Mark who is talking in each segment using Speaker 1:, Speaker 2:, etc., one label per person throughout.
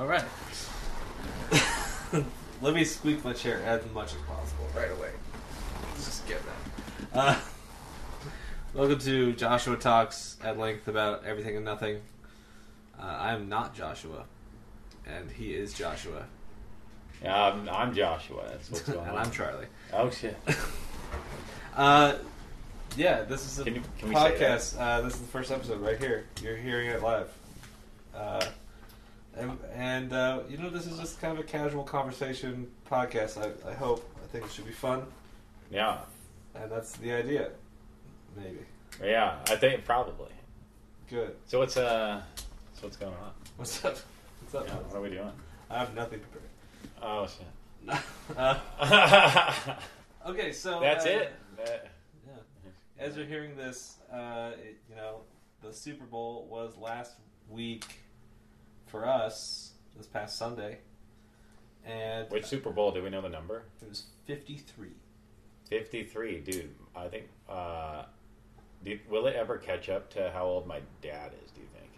Speaker 1: All right. Let me squeak my chair as much as possible right away. Let's just get that. Uh, welcome to Joshua Talks at length about everything and nothing. Uh, I'm not Joshua, and he is Joshua,
Speaker 2: Yeah, I'm, I'm Joshua. That's what's going on.
Speaker 1: and
Speaker 2: on.
Speaker 1: I'm Charlie.
Speaker 2: oh shit!
Speaker 1: Uh, yeah, this is a
Speaker 2: Can you- can we say that?
Speaker 1: podcast. Uh, this is the first episode right here. You're hearing it live. Uh, and and uh, you know, this is just kind of a casual conversation podcast. I, I hope. I think it should be fun,
Speaker 2: Yeah,
Speaker 1: and that's the idea. Maybe.
Speaker 2: yeah. I think probably.
Speaker 1: Good.
Speaker 2: So what's uh? So what's going on?
Speaker 1: What's up? What's up?
Speaker 2: Yeah, what are we doing?
Speaker 1: I have nothing prepared.
Speaker 2: Oh shit!
Speaker 1: uh, okay, so uh,
Speaker 2: it. That-
Speaker 1: Yeah. As you're hearing this, uh, it, you know, the Super Bowl was last week for us, this past Sunday, and
Speaker 2: Which Super Bowl? Do we know the number?
Speaker 1: it was 53.
Speaker 2: Fifty-three, dude. I think. Uh, do, will it ever catch up to how old my dad is? Do you think?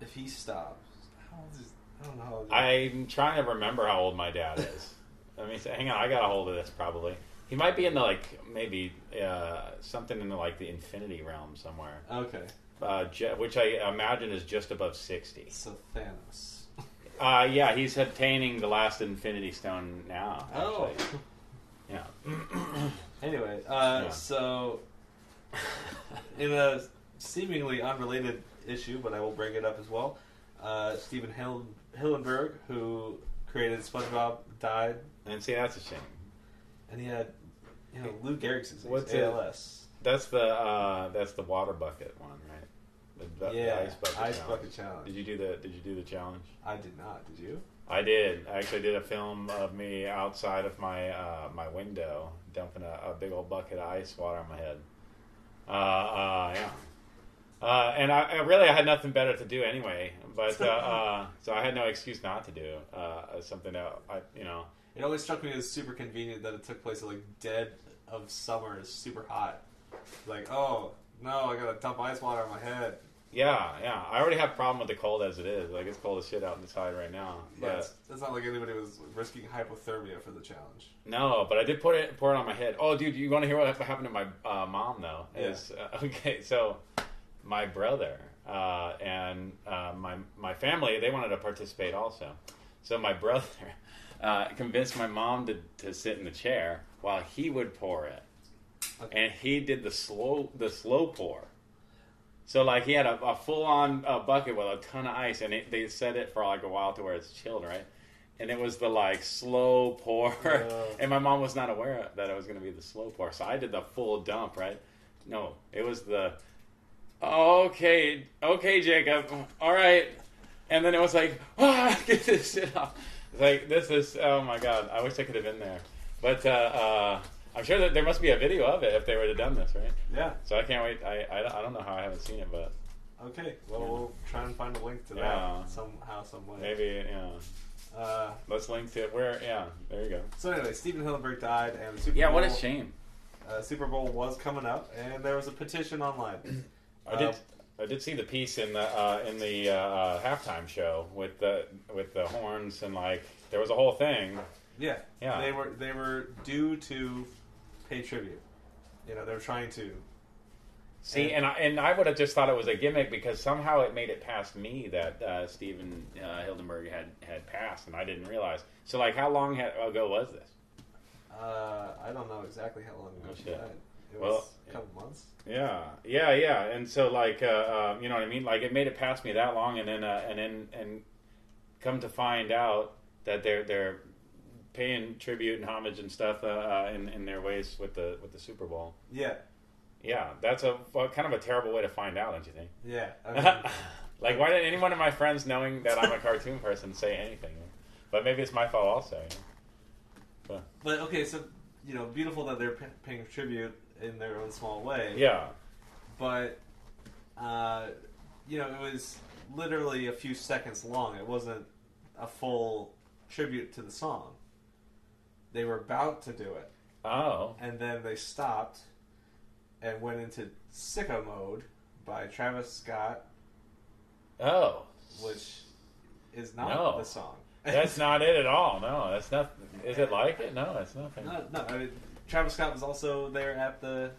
Speaker 1: If he stops, how old is? I don't know. How old he is.
Speaker 2: I'm trying to remember how old my dad is. I mean, hang on, I got a hold of this probably. He might be in the like maybe uh, something in the like the infinity realm somewhere,
Speaker 1: Okay,
Speaker 2: uh, ju- which I imagine is just above sixty.
Speaker 1: so Thanos.
Speaker 2: Uh, yeah, he's obtaining the last Infinity Stone now.
Speaker 1: Oh.
Speaker 2: Actually. yeah.
Speaker 1: Anyway, uh,
Speaker 2: Yeah.
Speaker 1: so in a seemingly unrelated issue, but I will bring it up as well. Uh, Stephen Hill- Hillenburg, who created SpongeBob, died,
Speaker 2: and see, that's a shame.
Speaker 1: and he had, you know, Lou Gehrig's disease,
Speaker 2: What's it?
Speaker 1: ALS.
Speaker 2: That's the uh, that's the water bucket one, right? The, the
Speaker 1: yeah,
Speaker 2: ice bucket.
Speaker 1: ice
Speaker 2: challenge.
Speaker 1: bucket challenge.
Speaker 2: Did you do the Did you do the challenge?
Speaker 1: I did not. Did you?
Speaker 2: I did. I actually did a film of me outside of my uh, my window, dumping a, a big old bucket of ice water on my head. Uh, uh, yeah. Uh, and I, I really I had nothing better to do anyway, but uh, uh, so I had no excuse not to do uh, something that I you know
Speaker 1: It always struck me as super convenient that it took place at like dead of summer. It's super hot. Like, oh no, I gotta dump ice water on my head.
Speaker 2: Yeah yeah I already have a problem with the cold as it is like it's cold as shit out in the inside right now but
Speaker 1: Yeah, it's, it's not like anybody was risking hypothermia for the challenge.
Speaker 2: No, but I did put it pour it on my head. Oh, dude, you want to hear what happened to my uh, mom though?
Speaker 1: Yeah.
Speaker 2: Is uh, okay. So my brother uh, and uh, my my family they wanted to participate also. So my brother uh, convinced my mom to to sit in the chair while he would pour it,
Speaker 1: Okay.
Speaker 2: and he did the slow the slow pour. So like he had a, a full on uh, bucket with a ton of ice, and it, they set it for like a while to where it's chilled, right? And it was the like slow pour,
Speaker 1: Yeah.
Speaker 2: and my mom was not aware that it was going to be the slow pour, so I did the full dump, right? No, it was the okay, okay, Jacob, all right, and then it was like, ah, get this shit off. Like this is oh my god, I wish I could have been there, but uh, uh, I'm sure that there must be a video of it if they would have done this, right?
Speaker 1: Yeah.
Speaker 2: So I can't wait. I, I, I don't know how I haven't seen it, but
Speaker 1: Okay. Well,
Speaker 2: Yeah.
Speaker 1: we'll try and find a link to
Speaker 2: Yeah.
Speaker 1: that somehow, some way.
Speaker 2: maybe yeah.
Speaker 1: Uh,
Speaker 2: Let's link to it. Where yeah, there you go.
Speaker 1: so anyway, Stephen Hillenburg died, and the Super
Speaker 2: Yeah,
Speaker 1: Bowl,
Speaker 2: what a shame.
Speaker 1: Uh, Super Bowl was coming up, and there was a petition online.
Speaker 2: I did
Speaker 1: Uh,
Speaker 2: I did see the piece in the uh, in the uh, uh, halftime show with the with the horns and like there was a whole thing.
Speaker 1: Yeah.
Speaker 2: Yeah.
Speaker 1: They were they were due to pay tribute. You know, they were trying to.
Speaker 2: See, and I and I would have just thought it was a gimmick because somehow it made it past me that uh, Stephen uh, Hildenberg had had passed, and I didn't realize. So, like, how long had, ago was this?
Speaker 1: Uh, I don't know exactly how long ago
Speaker 2: Oh,
Speaker 1: she died. It
Speaker 2: Well,
Speaker 1: was a couple months.
Speaker 2: Yeah, yeah, yeah. And so, like, uh, uh, you know what I mean? Like, it made it past me that long, and then, uh, and then, and come to find out that they're they're paying tribute and homage and stuff uh, uh, in in their ways with the with the Super Bowl.
Speaker 1: Yeah.
Speaker 2: Yeah, that's a well, kind of a terrible way to find out, don't you think?
Speaker 1: Yeah. Mean,
Speaker 2: like, why didn't any one of my friends, knowing that I'm a cartoon person, say anything? But maybe it's my fault also. You know?
Speaker 1: but okay, so you know, beautiful that they're pa- paying tribute in their own small way.
Speaker 2: Yeah,
Speaker 1: But uh, you know, it was literally a few seconds long. It wasn't a full tribute to the song. They were about to do it,
Speaker 2: Oh,
Speaker 1: and then they stopped and went into sicko mode by Travis Scott,
Speaker 2: oh,
Speaker 1: which is not
Speaker 2: No.
Speaker 1: the song.
Speaker 2: That's not it at all. No, that's not. Is it like it? No, it's nothing.
Speaker 1: no, no. I mean, Travis Scott was also there at the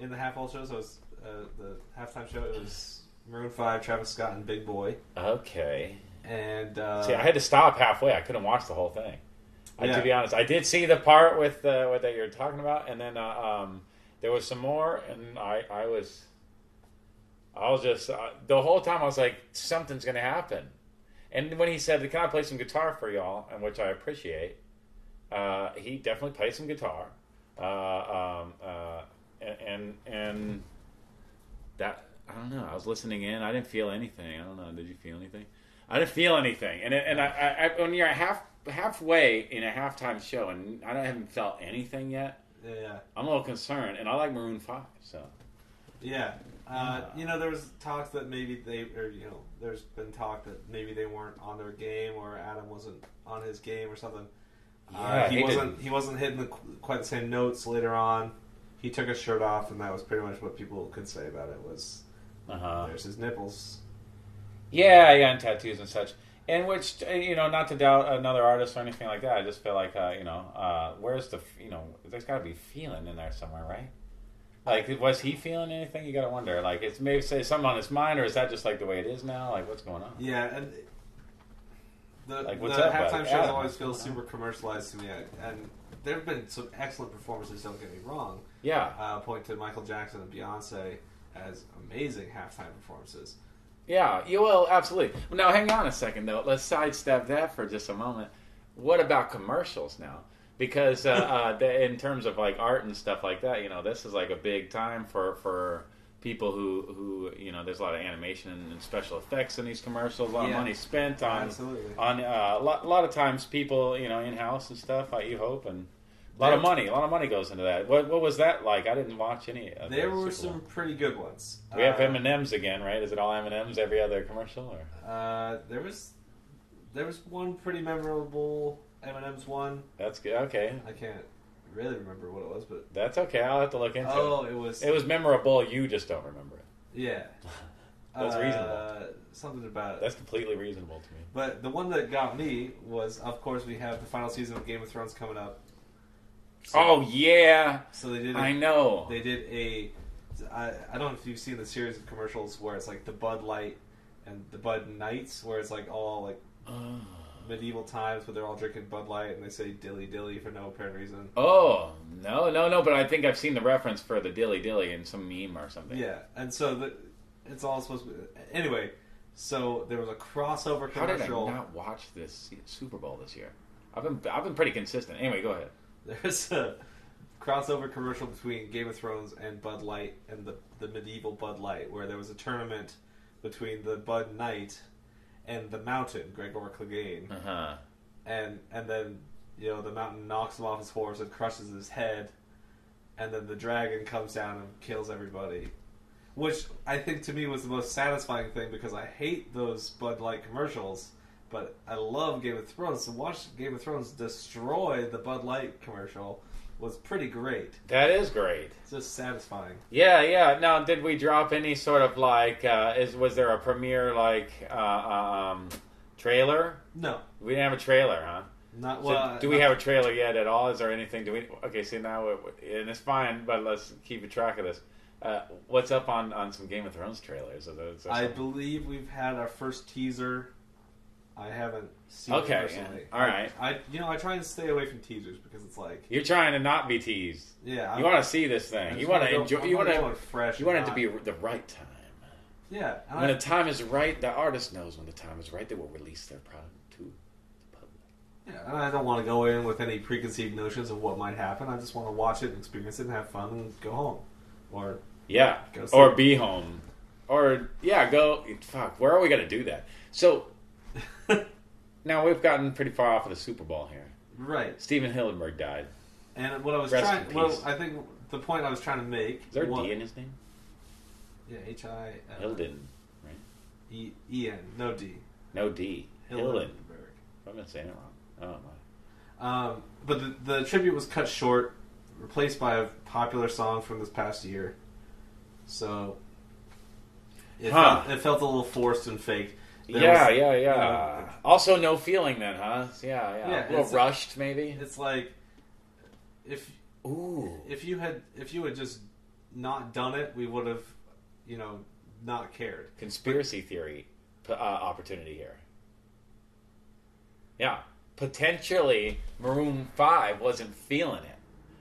Speaker 1: in the half whole show. So it was uh, the halftime show. It was Maroon Five, Travis Scott, and Big Boi.
Speaker 2: Okay.
Speaker 1: And uh,
Speaker 2: See, I had to stop halfway. I couldn't watch the whole thing. I,
Speaker 1: Yeah.
Speaker 2: to be honest, I did see the part with uh, what that you're talking about, and then uh, um, there was some more, and I, I was, I was just uh, the whole time I was like, something's gonna happen. And when he said, "Can I play some guitar for y'all?" and which I appreciate, uh, he definitely played some guitar, uh, um, uh, and, and and that I don't know. I was listening in. I didn't feel anything. I don't know. Did you feel anything? I didn't feel anything. And it- and I, I, I when you're half halfway in a halftime show and I haven't felt anything yet,
Speaker 1: yeah,
Speaker 2: I'm a little concerned. And I like Maroon Five, so
Speaker 1: yeah. Uh, you know, there was talks that maybe they, or you know, there's been talk that maybe they weren't on their game, or Adam wasn't on his game, or something.
Speaker 2: Yeah,
Speaker 1: uh, he
Speaker 2: hated-
Speaker 1: wasn't. He wasn't hitting the, quite the same notes later on. He took his shirt off, and that was pretty much what people could say about it. Was
Speaker 2: uh-huh.
Speaker 1: there's his nipples.
Speaker 2: yeah, yeah, and tattoos and such. And which uh, you know, not to doubt another artist or anything like that. I just feel like uh, you know, uh, where's the you know, there's got to be feeling in there somewhere, right? Like, was he feeling anything? You got to wonder. Like, it's maybe say something on his mind, or is that just like the way it is now? Like, what's going on?
Speaker 1: Yeah, and the,
Speaker 2: Like, what's
Speaker 1: the
Speaker 2: up,
Speaker 1: halftime shows
Speaker 2: Adam,
Speaker 1: always feel super commercialized to me, and there have been some excellent performances. Don't get me wrong.
Speaker 2: Yeah,
Speaker 1: Uh, point to Michael Jackson and Beyonce as amazing halftime performances.
Speaker 2: Yeah, you will absolutely. Now, hang on a second though. Let's sidestep that for just a moment. What about commercials now? Because uh, uh, the, in terms of like art and stuff like that, you know, this is like a big time for for people who who you know. There's a lot of animation and special effects in these commercials. A lot
Speaker 1: Yeah.
Speaker 2: of money spent on
Speaker 1: Absolutely.
Speaker 2: on uh, a, lot, a lot of times people you know in house and stuff. I you hope and. A lot of money, a lot of money goes into that. What, what was that like? I didn't watch any. Of
Speaker 1: There
Speaker 2: the
Speaker 1: were some pretty good ones.
Speaker 2: We have
Speaker 1: Uh,
Speaker 2: M and M's again, right? Is it all M and M's every other commercial? Or
Speaker 1: Uh, there was there was one pretty memorable M&M's one.
Speaker 2: that's good. Okay,
Speaker 1: I can't really remember what it was, but
Speaker 2: that's okay. I'll have to look into
Speaker 1: oh, it was
Speaker 2: it. It was memorable. You just don't remember it.
Speaker 1: yeah.
Speaker 2: That's
Speaker 1: Uh,
Speaker 2: reasonable.
Speaker 1: Something about it.
Speaker 2: That's completely reasonable to me.
Speaker 1: But the one that got me was, of course, we have the final season of Game of Thrones coming up. So,
Speaker 2: Oh yeah,
Speaker 1: so they did.
Speaker 2: I
Speaker 1: A,
Speaker 2: know.
Speaker 1: they did a. I, I don't know if you've seen the series of commercials where it's like the Bud Light and the Bud Knights, where it's like all like
Speaker 2: Oh.
Speaker 1: medieval times, but they're all drinking Bud Light and they say dilly dilly for no apparent reason.
Speaker 2: Oh no, no, no! But I think I've seen the reference for the dilly dilly in some meme or something.
Speaker 1: Yeah, and so the, it's all supposed to be. Anyway, so there was a crossover commercial.
Speaker 2: How did I not watch this Super Bowl this year? I've been I've been pretty consistent. Anyway, go ahead.
Speaker 1: There's a crossover commercial between Game of Thrones and Bud Light and the the medieval Bud Light, where there was a tournament between the Bud Knight and the Mountain, Gregor Clegane,
Speaker 2: Uh huh.
Speaker 1: and and then you know the Mountain knocks him off his horse and crushes his head, and then the dragon comes down and kills everybody. Which I think to me was the most satisfying thing because I hate those Bud Light commercials, but I love Game of Thrones. So watch Game of Thrones destroy the Bud Light commercial was pretty great.
Speaker 2: That is great.
Speaker 1: It's just satisfying.
Speaker 2: Yeah, yeah. Now, did we drop any sort of like? Uh, is was there a premiere like uh, um, trailer?
Speaker 1: No,
Speaker 2: We didn't have a trailer, huh?
Speaker 1: not
Speaker 2: So
Speaker 1: well.
Speaker 2: do we have a trailer yet at all? Is there anything? Do we? Okay, see now, it, and it's fine, but let's keep a track of this. Uh, what's up on, on some Game of Thrones trailers? Is there, is there
Speaker 1: I believe we've had our first teaser. I haven't seen
Speaker 2: Okay,
Speaker 1: it personally.
Speaker 2: yeah. All right.
Speaker 1: I, I you know I try and stay away from teasers because it's like
Speaker 2: You're trying to not be teased.
Speaker 1: yeah
Speaker 2: You want to see this thing. You want
Speaker 1: wanna
Speaker 2: enjoy. You want
Speaker 1: go fresh.
Speaker 2: You want it to be the right time.
Speaker 1: yeah.
Speaker 2: When
Speaker 1: I-
Speaker 2: the time is right, the artist knows when the time is right. They will release their product to the public.
Speaker 1: Yeah, I don't want to go in with any preconceived notions of what might happen. I just want to watch it and experience it and have fun and go home. Or
Speaker 2: Yeah,
Speaker 1: Go
Speaker 2: or be home, or yeah, go. Fuck, where are we gonna do that? So now we've gotten pretty far off of the Super Bowl here.
Speaker 1: right.
Speaker 2: Stephen Hillenburg died.
Speaker 1: And what I was
Speaker 2: Rest
Speaker 1: trying,
Speaker 2: in
Speaker 1: well,
Speaker 2: peace.
Speaker 1: I think the point I was trying to make.
Speaker 2: Is there a D in his name?
Speaker 1: Yeah, H I
Speaker 2: Hilden, right?
Speaker 1: E E N, no D.
Speaker 2: No D. Hilden.
Speaker 1: Hildenberg.
Speaker 2: I've been saying it wrong. Oh my.
Speaker 1: Um, but the, the tribute was cut short, replaced by a popular song from this past year. So it,
Speaker 2: Huh.
Speaker 1: felt, it felt a little forced and fake.
Speaker 2: Yeah,
Speaker 1: was-
Speaker 2: yeah, yeah.
Speaker 1: you know,
Speaker 2: also, no feeling then, huh? Yeah, yeah.
Speaker 1: Yeah,
Speaker 2: a little rushed, maybe.
Speaker 1: it's like if
Speaker 2: Ooh.
Speaker 1: if you had if you had just not done it, we would have, you know, not cared.
Speaker 2: Conspiracy theory uh, opportunity here. Yeah. Potentially, Maroon 5 wasn't feeling it,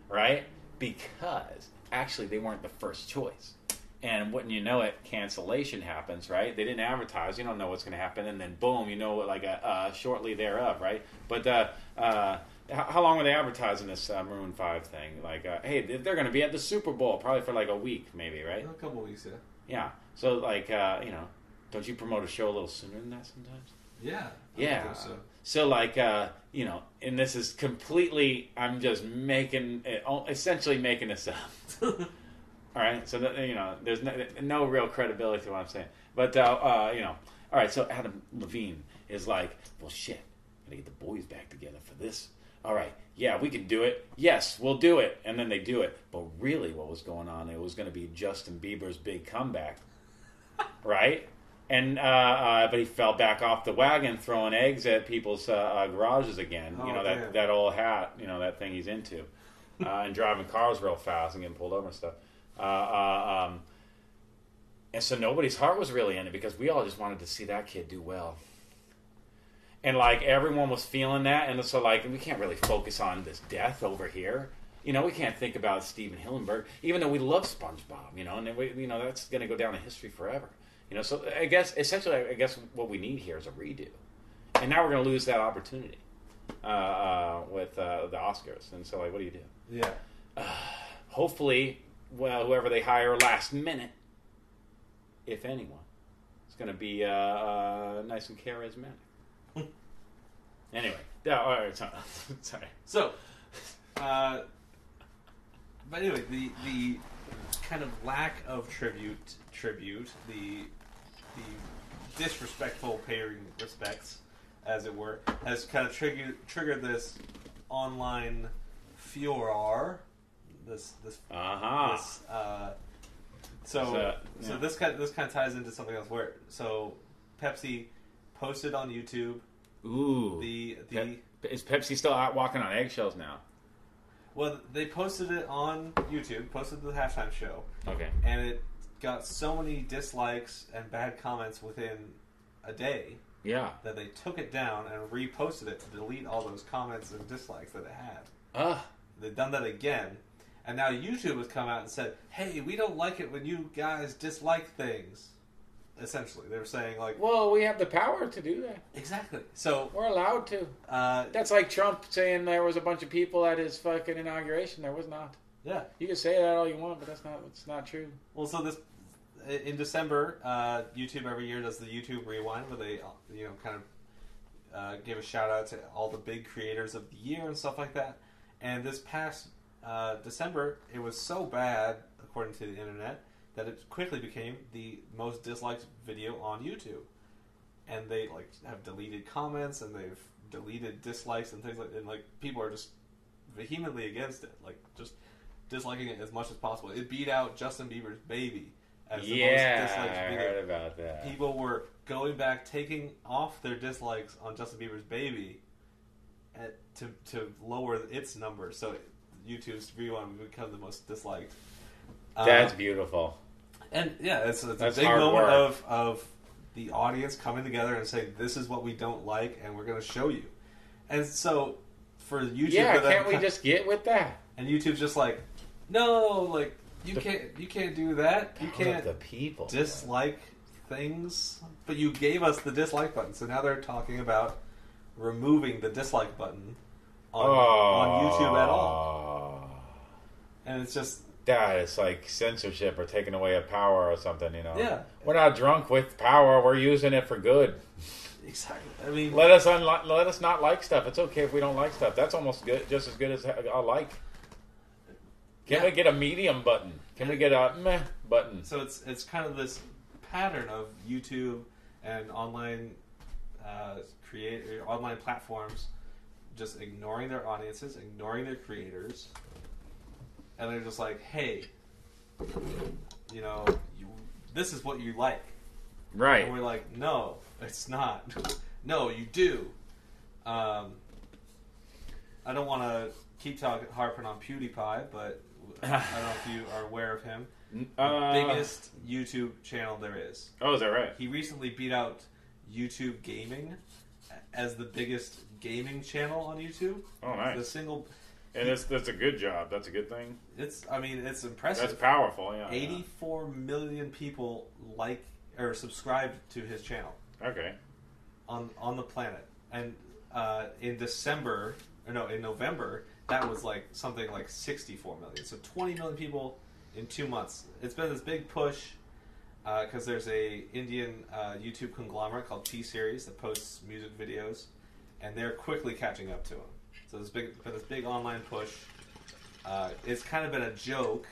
Speaker 2: right? Because actually they weren't the first choice. And wouldn't you know it, cancellation happens, right? They didn't advertise. You don't know what's going to happen, and then boom, you know, like a, uh, shortly thereof, right? But uh, uh, how, long were they advertising this uh, Maroon Five thing? Like, uh, hey, they're going to be at the Super Bowl probably for like a week, maybe, right?
Speaker 1: A couple weeks, yeah.
Speaker 2: Yeah. So, like, uh, you know, don't you promote a show a little sooner than that sometimes?
Speaker 1: Yeah. I
Speaker 2: Yeah.
Speaker 1: so.
Speaker 2: So, like, uh, you know, and this is completely, I'm just making, uh, essentially making this up. All right, so that, you know, there's no, no real credibility to what I'm saying. But uh, uh, you know, all right. So Adam Levine is like, well, shit, gotta get the boys back together for this. All right, yeah, we can do it. Yes, we'll do it. And then they do it. But really, what was going on? It was going to be Justin Bieber's big comeback, right? And uh, uh, but he fell back off the wagon, throwing eggs at people's uh, uh, garages again. you
Speaker 1: Oh,
Speaker 2: know
Speaker 1: damn.
Speaker 2: that that old hat, you know that thing he's into, uh, and driving cars real fast and getting pulled over and stuff. Uh, uh, um, and so nobody's heart was really in it because we all just wanted to see that kid do well. And like everyone was feeling that, and so like we can't really focus on this death over here. You know, we can't think about Stephen Hillenburg, even though we love SpongeBob. You know, and we, you know that's going to go down in history forever. You know, so I guess essentially, I guess what we need here is a redo, and now we're going to lose that opportunity uh, uh, with uh, the Oscars. And so, like, what do you do?
Speaker 1: Yeah.
Speaker 2: hopefully, well, whoever they hire last minute, if anyone, is going to be uh, uh, nice and charismatic. anyway, yeah, all right, so- sorry.
Speaker 1: So, uh, but anyway, the the kind of lack of tribute, tribute, the the disrespectful paying respects, as it were, has kind of triggered triggered this online furor. This this
Speaker 2: Uh huh.
Speaker 1: this uh, so
Speaker 2: So,
Speaker 1: so this kind this kind of ties into something else where so Pepsi posted on YouTube
Speaker 2: Ooh.
Speaker 1: the the
Speaker 2: Pe- is Pepsi still out walking on eggshells now?
Speaker 1: well they posted it on YouTube posted the halftime show
Speaker 2: Okay.
Speaker 1: and it got so many dislikes and bad comments within a day
Speaker 2: Yeah.
Speaker 1: that they took it down and reposted it to delete all those comments and dislikes that it had.
Speaker 2: Uh,
Speaker 1: They've done that again, and now YouTube has come out and said, "Hey, we don't like it when you guys dislike things." Essentially, they're saying like,
Speaker 2: well, we have the power to do that.
Speaker 1: exactly. So,
Speaker 2: We're allowed to.
Speaker 1: uh,
Speaker 2: That's like Trump saying there was a bunch of people at his fucking inauguration. There was not.
Speaker 1: yeah.
Speaker 2: You can say that all you want, but that's not. It's not true.
Speaker 1: Well, so this in December, uh, YouTube every year does the YouTube Rewind, where they you know kind of uh, give a shout out to all the big creators of the year and stuff like that. And this past uh, December, it was so bad, according to the internet, that it quickly became the most disliked video on YouTube. And they like have deleted comments and they've deleted dislikes and things like and like people are just vehemently against it, like just disliking it as much as possible. It beat out Justin Bieber's "Baby" as the
Speaker 2: yeah,
Speaker 1: most disliked
Speaker 2: I
Speaker 1: video
Speaker 2: heard about that.
Speaker 1: people were going back, taking off their dislikes on Justin Bieber's "Baby" at, to to lower its number. So YouTube's rewind would become the most disliked. Uh,
Speaker 2: That's beautiful.
Speaker 1: and yeah, it's, it's a big moment
Speaker 2: work.
Speaker 1: of of the audience coming together and saying, "This is what we don't like, and we're going to show you." And so for YouTube,
Speaker 2: Yeah,
Speaker 1: to then
Speaker 2: can't we just get with that?
Speaker 1: And YouTube's just like, "No, like you
Speaker 2: The-
Speaker 1: can't you can't do that. You can't."
Speaker 2: the people.
Speaker 1: dislike things, but you gave us the dislike button. So now they're talking about removing the dislike button on, on YouTube at all. And it's just
Speaker 2: that it's like censorship or taking away a power or something, you know.
Speaker 1: Yeah.
Speaker 2: We're not drunk with power. We're using it for good.
Speaker 1: exactly. I mean,
Speaker 2: Let us unli- let us not like stuff. It's okay if we don't like stuff. That's almost good, just as good as a like. Can
Speaker 1: Yeah.
Speaker 2: we get a medium button? Can we get a meh button?
Speaker 1: so it's it's kind of this pattern of YouTube and online uh, create online platforms just ignoring their audiences, ignoring their creators, and they're just like, "Hey, you know, you, this is what you like."
Speaker 2: Right.
Speaker 1: And we're like, no, It's not. No, you do. Um, I don't want to keep talking harping on PewDiePie, but I don't know if you are aware of him.
Speaker 2: Uh,
Speaker 1: biggest YouTube channel there is.
Speaker 2: Oh, is that right?
Speaker 1: He recently beat out YouTube Gaming as the biggest gaming channel on YouTube.
Speaker 2: Oh, nice.
Speaker 1: The single,
Speaker 2: And that's that's a good job. That's a good thing.
Speaker 1: it's I mean it's impressive.
Speaker 2: That's powerful. Yeah.
Speaker 1: 84 million people like or subscribe to his channel.
Speaker 2: Okay.
Speaker 1: on on the planet. And uh, in December, or no, in November, that was like something like 64 million. So 20 million people in two months. It's been this big push because there's a Indian uh, YouTube conglomerate called T Series that posts music videos, and they're quickly catching up to him. So there's big, been this big online push. Uh, it's kind of been a joke,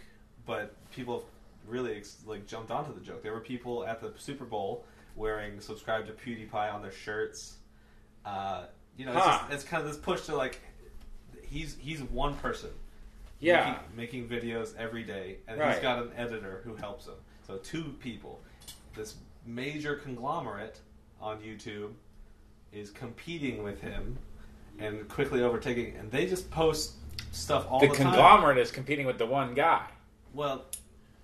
Speaker 1: but people have really ex- like jumped onto the joke. There were people at the Super Bowl wearing "Subscribe to PewDiePie" on their shirts. Uh, you know, it's,
Speaker 2: Huh.
Speaker 1: just, it's kind of this push to like he's he's one person
Speaker 2: Yeah.
Speaker 1: making, making videos every day, and
Speaker 2: Right.
Speaker 1: he's got an editor who helps him. So two people. This major conglomerate on YouTube is competing with him and quickly overtaking, and they just post stuff all
Speaker 2: the time.
Speaker 1: the, time.
Speaker 2: conglomerate is competing with the one guy.
Speaker 1: Well,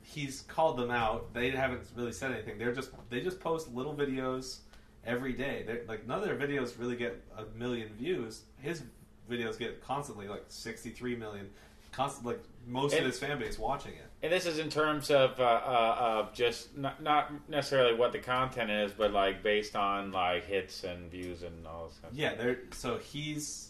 Speaker 1: he's called them out. They haven't really said anything. They're just they just post little videos every day. They're, like none of their videos really get a million views. His videos get constantly like sixty three million. Constant like most
Speaker 2: And-
Speaker 1: of his fan base watching it.
Speaker 2: And this is in terms of uh, uh, of just not, not necessarily what the content is, but like based on like hits and views and all this. Kind of stuff.
Speaker 1: Yeah, they're so he's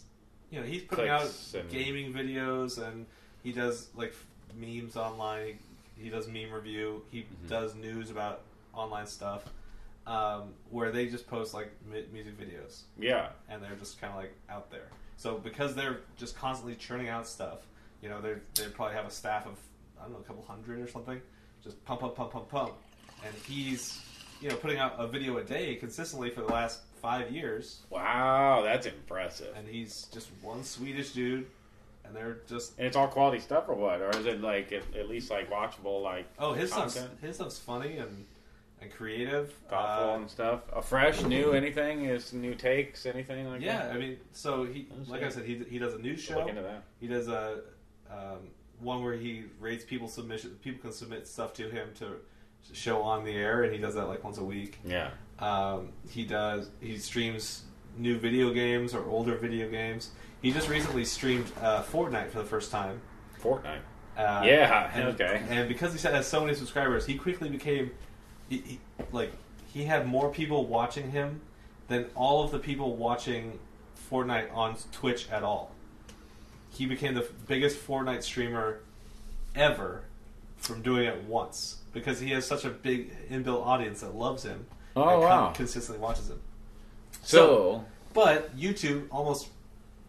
Speaker 1: you know he's putting out
Speaker 2: and-
Speaker 1: gaming videos and he does like memes online. He does meme review. He
Speaker 2: Mm-hmm.
Speaker 1: does news about online stuff. Um, where they just post like mi- music videos
Speaker 2: Yeah.
Speaker 1: and they're just kind of like out there. So because they're just constantly churning out stuff, you know, they they probably have a staff of I don't know a couple hundred or something, just pump, pump, pump, pump, pump, and he's you know putting out a video a day consistently for the last five years,
Speaker 2: Wow, that's impressive.
Speaker 1: and he's just one Swedish dude, and they're just
Speaker 2: And it's all quality stuff, or what? Or is it like at, at least like watchable, like
Speaker 1: oh his stuff's his stuff's funny and and creative,
Speaker 2: thoughtful
Speaker 1: Uh,
Speaker 2: and stuff? A fresh, new anything? Is new takes? Anything like
Speaker 1: yeah,
Speaker 2: that?
Speaker 1: Yeah, I mean, so he like. I said, he he does a news show.
Speaker 2: Look into that.
Speaker 1: He does a um, one where he rates people's submission. People can submit stuff to him to show on the air, and he does that like once a week.
Speaker 2: Yeah.
Speaker 1: Um, he does. He streams new video games or older video games. He just recently streamed uh, Fortnite for the first time.
Speaker 2: Fortnite.
Speaker 1: Uh,
Speaker 2: Yeah,
Speaker 1: and,
Speaker 2: okay.
Speaker 1: And because he has so many subscribers, he quickly became he, he, like he had more people watching him than all of the people watching Fortnite on Twitch at all. He became the biggest Fortnite streamer ever from doing it once because he has such a big inbuilt audience that loves him.
Speaker 2: Oh,
Speaker 1: and
Speaker 2: wow.
Speaker 1: consistently watches him.
Speaker 2: So,
Speaker 1: But YouTube almost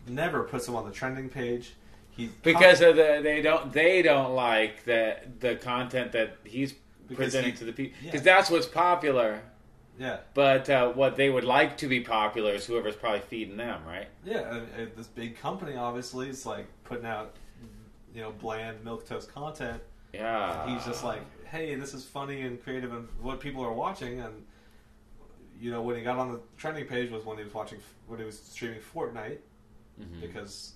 Speaker 1: never puts him on the trending page. He
Speaker 2: because of the they don't they don't like the the content that he's
Speaker 1: Because
Speaker 2: presenting
Speaker 1: he-
Speaker 2: to the people
Speaker 1: yeah.
Speaker 2: because that's what's popular.
Speaker 1: Yeah.
Speaker 2: But uh, what they would like to be popular is whoever's probably feeding them, right?
Speaker 1: Yeah, uh, uh, this big company obviously is like putting out, you know, bland milquetoast content.
Speaker 2: Yeah.
Speaker 1: He's just like, hey, this is funny and creative and what people are watching. And you know, when he got on the trending page was when he was watching when he was streaming Fortnite
Speaker 2: Mhm.
Speaker 1: because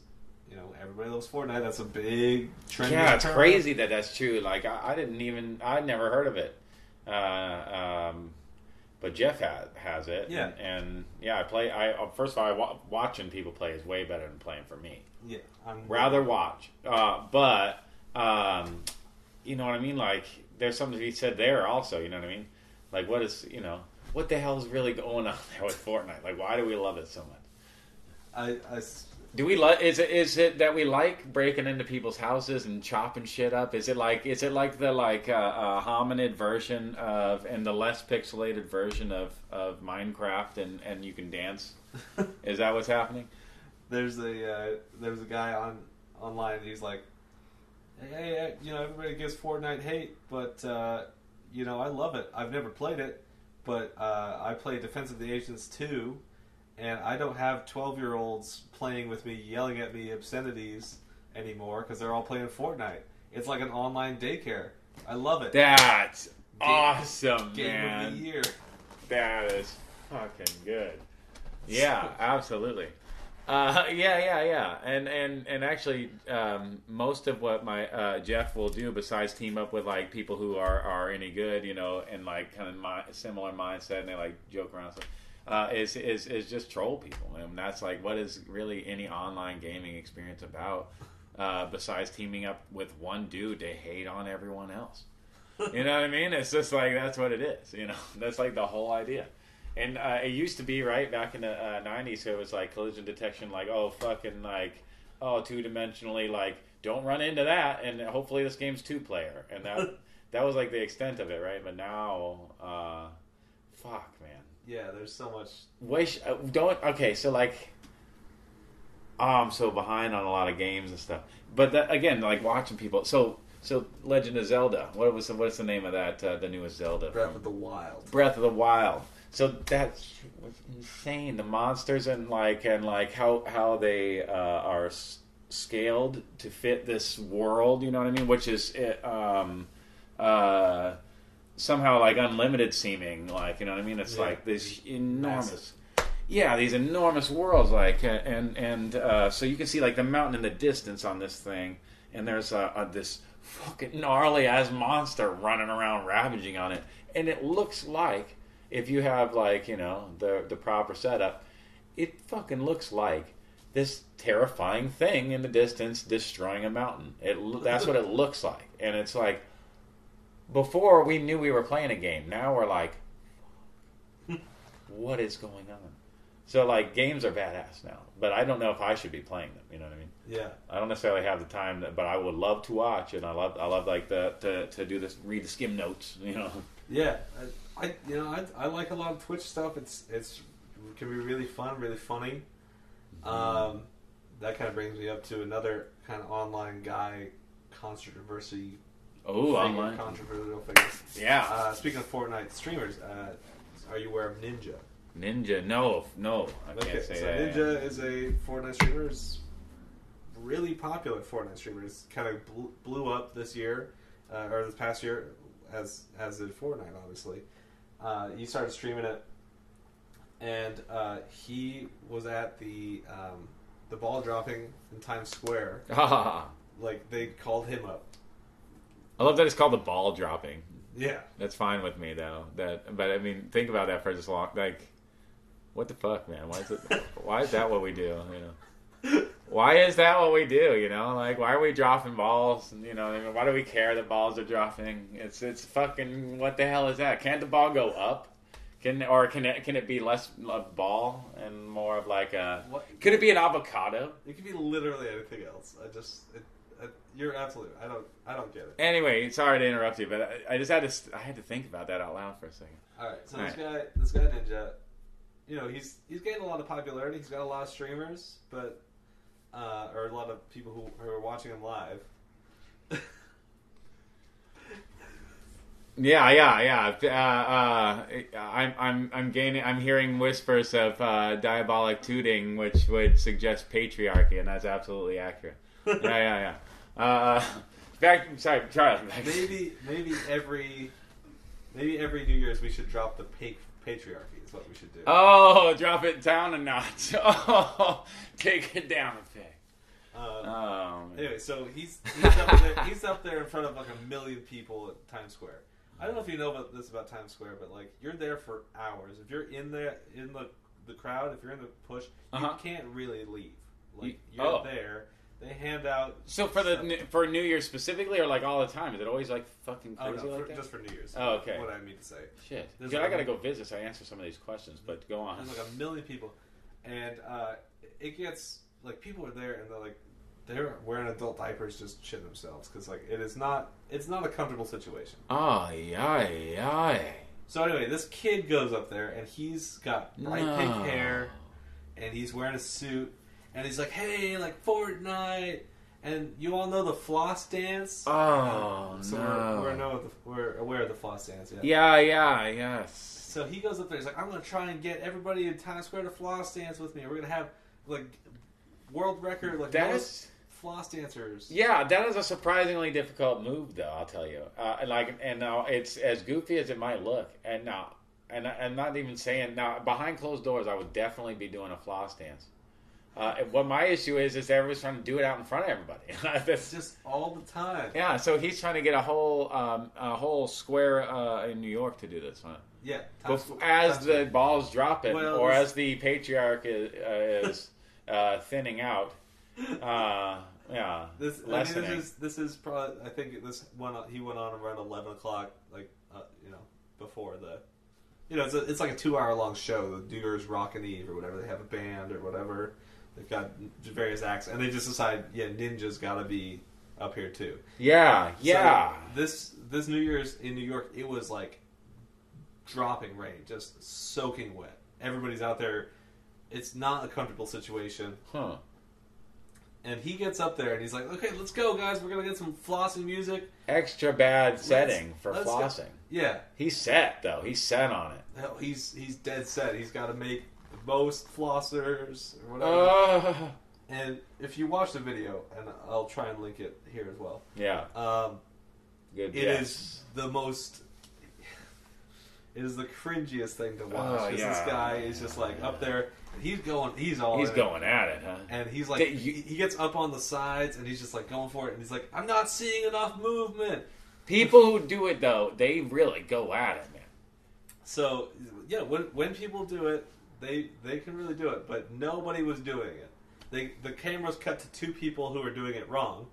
Speaker 1: you know everybody loves Fortnite. That's a big trending.
Speaker 2: Yeah, it's
Speaker 1: term.
Speaker 2: crazy that that's true. Like I, I didn't even I'd never heard of it. Uh, um, but Jeff has has it.
Speaker 1: Yeah.
Speaker 2: and, and yeah, I play. I uh, first of all, I wa- watching people play is way better than playing for me.
Speaker 1: Yeah, I'm
Speaker 2: rather watch. Uh, but um, you know what I mean? Like there's something to be said there also. You know what I mean? Like what is you know what the hell is really going on there with Fortnite? Like why do we love it so much?
Speaker 1: I, I
Speaker 2: Do we like? Is it is it that we like breaking into people's houses and chopping shit up? Is it like is it like the like uh, uh, hominid version of and the less pixelated version of of Minecraft and and you can dance? Is that what's happening?
Speaker 1: there's a uh, there's a guy on online. He's like, hey, you know, everybody gives Fortnite hate, but uh, you know, I love it. I've never played it, but uh, I play Defense of the Ancients 2, and I don't have 12 year olds playing with me, yelling at me obscenities anymore because they're all playing Fortnite. It's like an online daycare. I love it.
Speaker 2: That's awesome,
Speaker 1: Game of
Speaker 2: man.
Speaker 1: the year.
Speaker 2: That is fucking good. Yeah, absolutely. Uh, yeah, yeah, yeah, and and and actually, um, most of what my uh, Jeff will do, besides team up with like people who are are any good, you know, and like kind of my, similar mindset, and they like joke around, stuff, uh, is is is just troll people, and that's like what is really any online gaming experience about, uh, besides teaming up with one dude to hate on everyone else. You know what I mean? It's just like that's what it is. You know, that's like the whole idea. And uh, it used to be right back in the uh, '90s. So it was like collision detection, like oh fucking like oh two dimensionally, like don't run into that. And hopefully this game's two player. And that that was like the extent of it, right? But now, uh, fuck, man.
Speaker 1: Yeah, there's so much.
Speaker 2: Wish uh, don't okay. So like, oh, I'm so behind on a lot of games and stuff. But that, again, like watching people. So so Legend of Zelda. What was the, what's the name of that? Uh, the newest Zelda.
Speaker 1: Breath of the Wild.
Speaker 2: Breath of the Wild. So that's insane. The monsters and like and like how how they uh, are s- scaled to fit this world. You know what I mean? Which is um, uh, somehow like unlimited seeming. Like you know what I mean? It's
Speaker 1: Yeah.
Speaker 2: like this enormous.
Speaker 1: Massive.
Speaker 2: Yeah, these enormous worlds, like, uh, and and uh, so you can see like the mountain in the distance on this thing, and there's uh, uh, this fucking gnarly ass monster running around ravaging on it, and it looks like if you have like you know the the proper setup, it fucking looks like this terrifying thing in the distance destroying a mountain. It that's what it looks like, and it's like before we knew we were playing a game. Now we're like, what is going on? So like games are badass now, but I don't know if I should be playing them. You know what I mean?
Speaker 1: Yeah.
Speaker 2: I don't necessarily have the time, but I would love to watch, and I love I love like the to, to do this, read the skim notes. You know?
Speaker 1: Yeah, I, I you know I, I like a lot of Twitch stuff. It's it's it can be really fun, really funny. Um, that kind of brings me up to another kind of online guy controversy.
Speaker 2: Oh, online.
Speaker 1: controversial figure.
Speaker 2: Yeah,
Speaker 1: Uh, speaking of Fortnite streamers, uh, are you aware of Ninja?
Speaker 2: Ninja. No, no, I can't say
Speaker 1: so
Speaker 2: that.
Speaker 1: Ninja is a Fortnite streamer. Is really popular Fortnite streamer. It's kind of blew, blew up this year uh, or this past year, as as did Fortnite. Obviously, uh, he started streaming it, and uh, he was at the um, the ball dropping in Times Square. Like they called him up.
Speaker 2: I love that it's called the ball dropping.
Speaker 1: Yeah,
Speaker 2: That's fine with me though. That, but I mean, think about that for just long. Like, what the fuck, man? Why is it? why is that what we do? You know. Why is that what we do? You know, like why are we dropping balls? You know, I mean, why do we care that balls are dropping? It's it's fucking what the hell is that? Can't the ball go up? Can or can it can it be less of ball and more of like a?
Speaker 1: What?
Speaker 2: Could it be an avocado?
Speaker 1: it could be literally anything else. I just it, it, you're absolutely. I don't. I don't get it.
Speaker 2: Anyway, sorry to interrupt you, but I, I just had to st- I had to think about that out loud for a second.
Speaker 1: All right, so
Speaker 2: All
Speaker 1: this guy, this guy Ninja, you know, he's he's getting a lot of popularity. He's got a lot of streamers, but uh, or a lot of people who, who are watching him live.
Speaker 2: Yeah, yeah, yeah. Uh, uh, I'm, I'm, I'm gaining. I'm hearing whispers of uh, diabolic tooting, which would suggest patriarchy, and that's absolutely accurate. Yeah, yeah, yeah. Uh, back. Sorry, Charlie. Back.
Speaker 1: maybe maybe every maybe every New Year's we should drop the pa- patriarchy. Is what we should do.
Speaker 2: Oh, drop it down a notch. Oh, take it down a peg.
Speaker 1: Um,
Speaker 2: Oh, man.
Speaker 1: Anyway, so he's he's up there. He's up there in front of like a million people at Times Square. I don't know if you know about this about Times Square, but like you're there for hours. If you're in there in the the crowd, if you're in the push,
Speaker 2: Uh-huh.
Speaker 1: you can't really leave. Like
Speaker 2: You-
Speaker 1: you're
Speaker 2: oh.
Speaker 1: there. They hand out.
Speaker 2: So for the new- for New Year specifically, or like all the time? Is it always like fucking
Speaker 1: oh
Speaker 2: crazy
Speaker 1: no,
Speaker 2: like
Speaker 1: for,
Speaker 2: that?
Speaker 1: just for New Year's.
Speaker 2: Oh, okay.
Speaker 1: What I mean to say,
Speaker 2: Shit. Dude,
Speaker 1: like
Speaker 2: I gotta go visit so I answer some of these questions. But go on.
Speaker 1: there's like a million people, and uh, it gets like people are there and they're like they're wearing adult diapers, just shit themselves because like it is not it's not a comfortable situation.
Speaker 2: Ay, ay, ay.
Speaker 1: So anyway, this kid goes up there and he's got bright pink hair and he's wearing a suit and he's like, "Hey, like Fortnite." And you all know the floss dance.
Speaker 2: Oh
Speaker 1: so
Speaker 2: no.
Speaker 1: we're, we're, know the, we're aware of the floss dance. Yeah.
Speaker 2: Yeah, yeah, yes.
Speaker 1: So he goes up there. He's like, "I'm gonna try and get everybody in Times Square to floss dance with me. We're gonna have like world record like
Speaker 2: That
Speaker 1: most
Speaker 2: is,
Speaker 1: floss dancers."
Speaker 2: yeah, that is a surprisingly difficult move, though. I'll tell you. Uh, like, and now it's as goofy as it might look. And now, and I'm not even saying now behind closed doors. I would definitely be doing a floss dance. Uh, and what my issue is is everybody's trying to do it out in front of everybody.
Speaker 1: It's
Speaker 2: That's-
Speaker 1: just all the time.
Speaker 2: yeah, so he's trying to get a whole um, a whole square uh, in New York to do this, huh?
Speaker 1: Yeah.
Speaker 2: Bef- as
Speaker 1: Times-
Speaker 2: the balls drop it,
Speaker 1: Well,
Speaker 2: or as the patriarch is, uh, is uh, thinning out. Uh, yeah,
Speaker 1: This, I mean, this is this is probably. I think this went on, he went on around eleven o'clock, like uh, you know, before the, you know, it's a, it's like a two hour long show. The Year's Rockin' Eve or whatever. They have a band or whatever. They've got various acts, and they just decide, yeah, Ninja's got to be up here too.
Speaker 2: yeah,
Speaker 1: So
Speaker 2: yeah.
Speaker 1: this this New Year's in New York, it was like dropping rain, just soaking wet. Everybody's out there. It's not a comfortable situation.
Speaker 2: huh.
Speaker 1: And he gets up there and he's like, "Okay, let's go, guys. We're gonna get some flossing music."
Speaker 2: Extra bad setting for
Speaker 1: let's go.
Speaker 2: flossing.
Speaker 1: Yeah,
Speaker 2: He's set though. He's set on it.
Speaker 1: hell, he's he's dead set. He's got to make most flossers or whatever.
Speaker 2: Uh,
Speaker 1: and if you watch the video, and I'll try and link it here as well.
Speaker 2: yeah,
Speaker 1: Um,
Speaker 2: good.
Speaker 1: It is the most. It is the cringiest thing to watch.
Speaker 2: Oh, yeah.
Speaker 1: This guy is just like up there. He's going. He's all.
Speaker 2: He's
Speaker 1: it.
Speaker 2: going at it, huh?
Speaker 1: And he's like,
Speaker 2: you-
Speaker 1: he he gets up on the sides, and he's just like going for it. And he's like, I'm not seeing enough movement.
Speaker 2: People who do it though, they really go at it, man.
Speaker 1: So yeah, when when people do it, they they can really do it. But nobody was doing it. They the cameras cut to two people who were doing it wrong,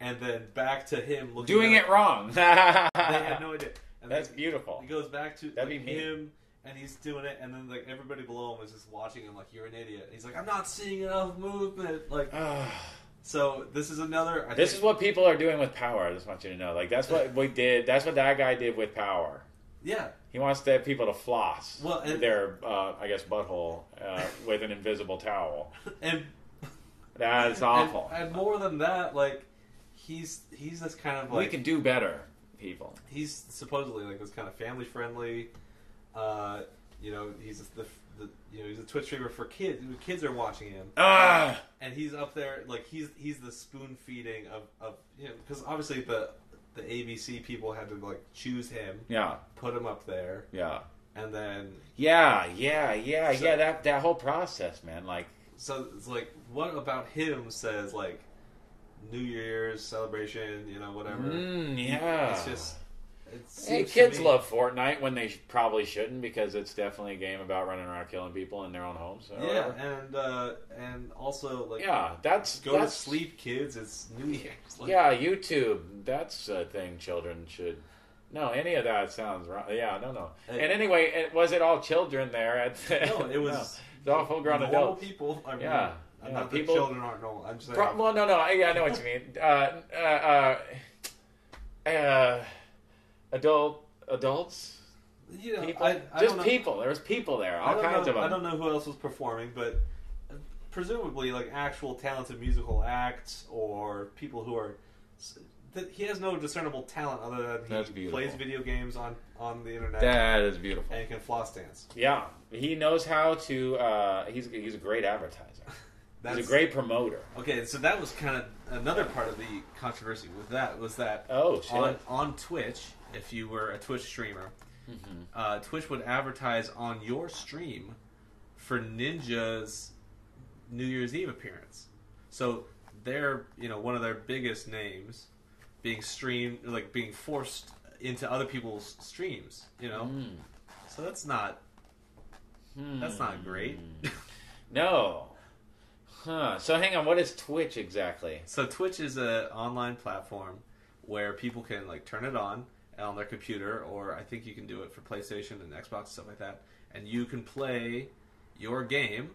Speaker 1: and then back to him looking
Speaker 2: Doing it wrong.
Speaker 1: They had no idea. And
Speaker 2: That's
Speaker 1: then
Speaker 2: beautiful.
Speaker 1: He goes back to
Speaker 2: That'd
Speaker 1: like,
Speaker 2: be me.
Speaker 1: him, and he's doing it, and then like everybody below him is just watching him like you're an idiot. He's like, I'm not seeing enough movement. Like so, this is another. I
Speaker 2: this
Speaker 1: think-
Speaker 2: is what people are doing with power. I just want you to know. Like that's what we did. That's what that guy did with power.
Speaker 1: yeah.
Speaker 2: He wants to have people to floss
Speaker 1: Well, and-
Speaker 2: their, uh, I guess, butthole uh, with an invisible towel.
Speaker 1: And
Speaker 2: That's awful.
Speaker 1: And, and more than that, like he's he's this kind of like
Speaker 2: we can do better, people.
Speaker 1: he's supposedly like this kind of family friendly. Uh, you know, he's the, the you know he's a Twitch streamer for kids. Kids are watching him,
Speaker 2: Ah,
Speaker 1: and he's up there like he's he's the spoon feeding of of you know because obviously the the ABC people had to like choose him,
Speaker 2: yeah,
Speaker 1: put him up there,
Speaker 2: yeah,
Speaker 1: and then
Speaker 2: yeah, yeah, yeah,
Speaker 1: So-
Speaker 2: yeah. That that whole process, man. Like,
Speaker 1: so it's like what about him says like New Year's celebration, you know, whatever.
Speaker 2: mm, yeah.
Speaker 1: It's just. It
Speaker 2: Hey, kids love Fortnite when they probably shouldn't because it's definitely a game about running around killing people in their own homes.
Speaker 1: Yeah,
Speaker 2: whatever.
Speaker 1: and uh, and also like
Speaker 2: yeah. That's
Speaker 1: go
Speaker 2: that's,
Speaker 1: to sleep, kids. It's New Year's. Like,
Speaker 2: Yeah, YouTube. That's a thing children should. No, any of that sounds wrong. Yeah, no, no.
Speaker 1: Hey.
Speaker 2: And anyway, it, was it all children there? At the,
Speaker 1: No, it was
Speaker 2: It's all full grown adults.
Speaker 1: people. I mean,
Speaker 2: Yeah,
Speaker 1: I'm
Speaker 2: yeah,
Speaker 1: not
Speaker 2: people-
Speaker 1: children aren't normal. I'm just saying.
Speaker 2: Pro- well, no, no. Yeah, I know what you mean. Uh, uh, uh, uh, adult adults,
Speaker 1: you know,
Speaker 2: people,
Speaker 1: I, I
Speaker 2: just people. There was people there,
Speaker 1: I
Speaker 2: all
Speaker 1: don't
Speaker 2: kinds
Speaker 1: know,
Speaker 2: of them.
Speaker 1: I don't know who else was performing, but presumably like actual talented musical acts or people who are. He has no discernible talent other than he
Speaker 2: That's
Speaker 1: plays video games on on the internet
Speaker 2: That is beautiful.
Speaker 1: and can floss dance.
Speaker 2: Yeah, he knows how to. Uh, he's he's a great advertiser.
Speaker 1: That's
Speaker 2: he's a great promoter.
Speaker 1: Okay, so that was kind of another part of the controversy with that was that
Speaker 2: Oh shit!
Speaker 1: on on Twitch, if you were a Twitch streamer,
Speaker 2: Mm-hmm.
Speaker 1: uh, Twitch would advertise on your stream for Ninja's New Year's Eve appearance. So they're you know one of their biggest names being streamed like being forced into other people's streams. You know,
Speaker 2: Mm.
Speaker 1: so that's not that's not great.
Speaker 2: No. Huh. So hang on. What is Twitch exactly?
Speaker 1: So Twitch is an online platform where people can like turn it on on their computer, or I think you can do it for PlayStation and Xbox and stuff like that, and you can play your game,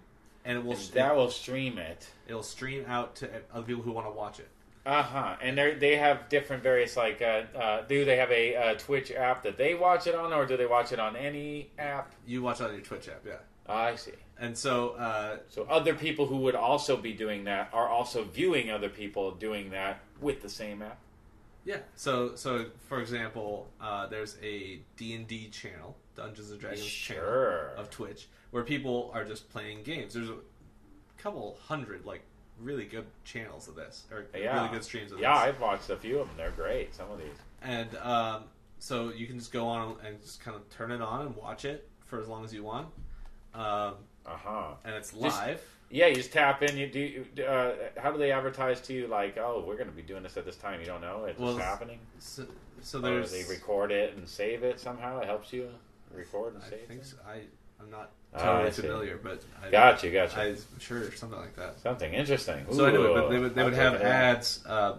Speaker 1: and it will
Speaker 2: And that will stream it.
Speaker 1: it'll stream out to other people who want to watch it.
Speaker 2: Uh huh. And they they have different various like. Uh, uh, do they have a uh, Twitch app that they watch it on, or do they watch it on any app?
Speaker 1: You watch it on your Twitch app, yeah.
Speaker 2: I see.
Speaker 1: And so, uh,
Speaker 2: So other people who would also be doing that are also viewing other people doing that with the same app.
Speaker 1: Yeah. So, so for example, uh, there's a D and D channel, Dungeons and Dragons channel of Twitch, where people are just playing games. There's a couple hundred like really good channels of this, or
Speaker 2: Yeah.
Speaker 1: really good streams of
Speaker 2: Yeah,
Speaker 1: this.
Speaker 2: Yeah, I've watched a few of them. They're great. Some of these.
Speaker 1: And um, so you can just go on and just kind of turn it on and watch it for as long as you want. Um,
Speaker 2: Uh huh.
Speaker 1: and it's
Speaker 2: Just-
Speaker 1: live.
Speaker 2: Yeah, you just tap in. You do. Uh, how do they advertise to you? Like, oh, we're going to be doing this at this time. You don't know it's
Speaker 1: Well,
Speaker 2: just happening.
Speaker 1: So, so
Speaker 2: Or they record it and save it somehow. It helps you record and
Speaker 1: I
Speaker 2: save.
Speaker 1: think
Speaker 2: it?
Speaker 1: so. I I'm not
Speaker 2: Ah,
Speaker 1: totally
Speaker 2: I
Speaker 1: familiar, but I,
Speaker 2: Gotcha, gotcha.
Speaker 1: I'm sure something like that.
Speaker 2: Something interesting.
Speaker 1: So anyway, but they would they would have
Speaker 2: check it out.
Speaker 1: ads uh,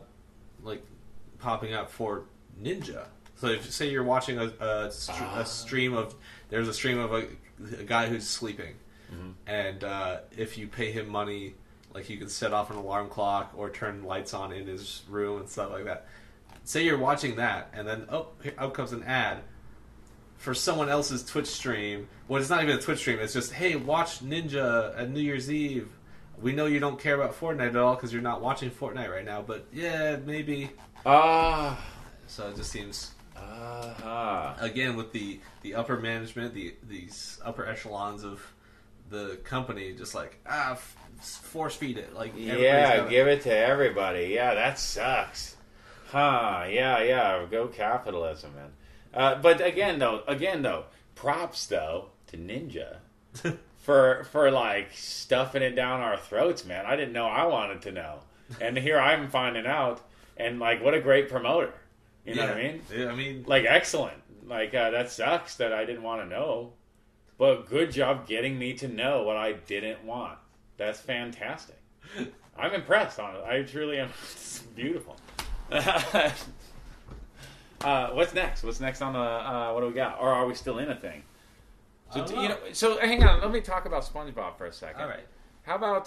Speaker 1: like popping up for Ninja. So if say you're watching a a, str-
Speaker 2: Ah.
Speaker 1: a stream of there's a stream of a, a guy who's sleeping,
Speaker 2: Mhm.
Speaker 1: and uh, if you pay him money, like you can set off an alarm clock or turn lights on in his room and stuff like that. Say you're watching that, and then oh, here, out comes an ad for someone else's Twitch stream. Well, it's not even a Twitch stream. It's just, hey, watch Ninja at New Year's Eve. We know you don't care about Fortnite at all because you're not watching Fortnite right now, but yeah, maybe.
Speaker 2: Ah.
Speaker 1: So it just seems
Speaker 2: Ah.
Speaker 1: again with the the upper management, the these upper echelons of the company, just like ah, f- force feed it. Like
Speaker 2: Yeah, give it to everybody. Yeah, that sucks. Huh? Yeah, yeah. Go capitalism, man. Uh, but again, though, again though, props though to Ninja for for like stuffing it down our throats, man. I didn't know I wanted to know, and here I'm finding out, and like, what a great promoter. You know what I mean?
Speaker 1: Yeah, I mean,
Speaker 2: Like, excellent. Like uh, that sucks that I didn't want to know, but good job getting me to know what I didn't want. That's fantastic. I'm impressed on it. I truly am. It's beautiful. uh, what's next? What's next on the? Uh, what do we got? Or are we still in a thing? So
Speaker 1: don't
Speaker 2: you
Speaker 1: know.
Speaker 2: know. So hang on. Let me talk about SpongeBob for a second.
Speaker 1: all right.
Speaker 2: How about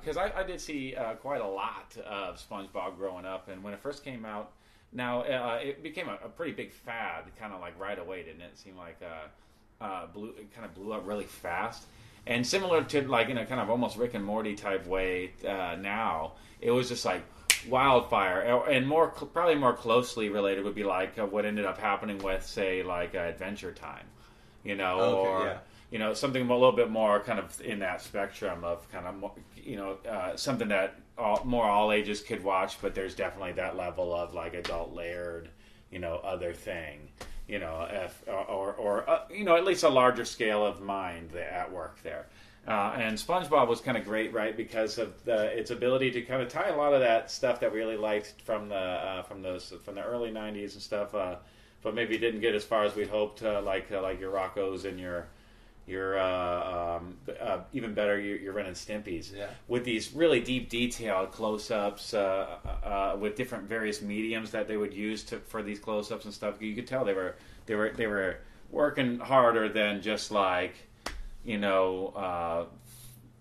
Speaker 2: because I, I did see uh, quite a lot of SpongeBob growing up, and when it first came out, now uh, it became a, a pretty big fad, kind of like right away, didn't it? It seemed like uh, blew, it kind of blew up really fast, and similar to like in a kind of almost Rick and Morty type way. Uh, now it was just like wildfire, and more probably more closely related would be like what ended up happening with say like uh, Adventure Time, you know,
Speaker 1: Okay,
Speaker 2: or
Speaker 1: yeah.
Speaker 2: you know something a little bit more kind of in that spectrum of kind of more, you know uh, something that all, more all ages could watch but there's definitely that level of like adult layered you know other thing you know if, or or uh, you know at least a larger scale of mind at work there. Uh, and SpongeBob was kind of great, right, because of the, its ability to kind of tie a lot of that stuff that we really liked from the uh, from those from the early '90s and stuff, uh, but maybe didn't get as far as we'd hoped, uh, like uh, like your Rocko's and your your uh, um, uh, even better your, your Ren and Stimpy's
Speaker 1: Yeah.
Speaker 2: with these really deep detailed close-ups uh, uh, with different various mediums that they would use to, for these close-ups and stuff. You could tell they were they were they were working harder than just like you know uh,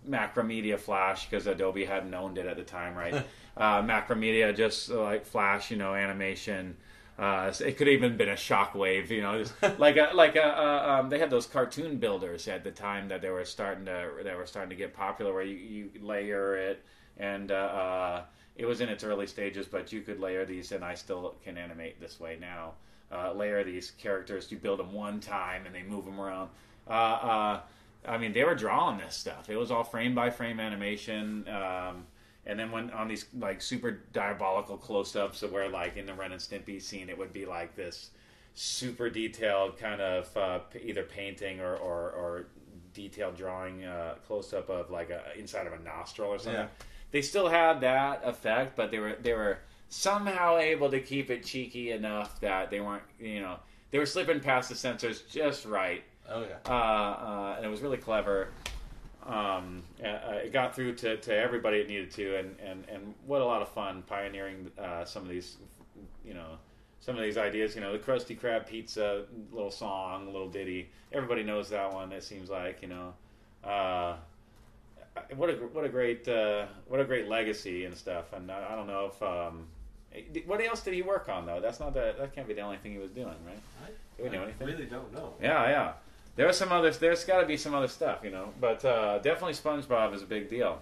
Speaker 2: Macromedia Flash because Adobe hadn't owned it at the time, right? uh, Macromedia just uh, like Flash, you know, animation. Uh, it could have even been a shockwave, you know, just like a, like a, uh, um, they had those cartoon builders at the time that they were starting to that were starting to get popular, where you, you layer it, and uh, uh, it was in its early stages, but you could layer these, and I still can animate this way now. Uh, layer these characters, you build them one time, and they move them around. Uh, uh, I mean, they were drawing this stuff. It was all frame by frame animation. Um, and then when on these like super diabolical close-ups of where like in the Ren and Stimpy scene, it would be like this super detailed kind of uh, either painting or, or, or detailed drawing uh, close-up of like a, inside of a nostril or something.
Speaker 1: Yeah.
Speaker 2: They still had that effect, but they were they were somehow able to keep it cheeky enough that they weren't you know they were slipping past the censors just right
Speaker 1: Oh yeah.
Speaker 2: uh, uh, and it was really clever. Um, uh, it got through to, to everybody it needed to, and, and, and what a lot of fun pioneering uh, some of these, you know, some of these ideas. You know, the Krusty Krab pizza little song, little ditty. Everybody knows that one. It seems like you know. Uh, what a what a great uh, what a great legacy and stuff. And I, I don't know if um, what else did he work on though? That's not the that can't be the only thing he was doing, right? Do we know
Speaker 1: I
Speaker 2: anything?
Speaker 1: really don't know.
Speaker 2: Yeah, yeah. There's some other. There's got to be some other stuff, you know. But uh, definitely SpongeBob is a big deal.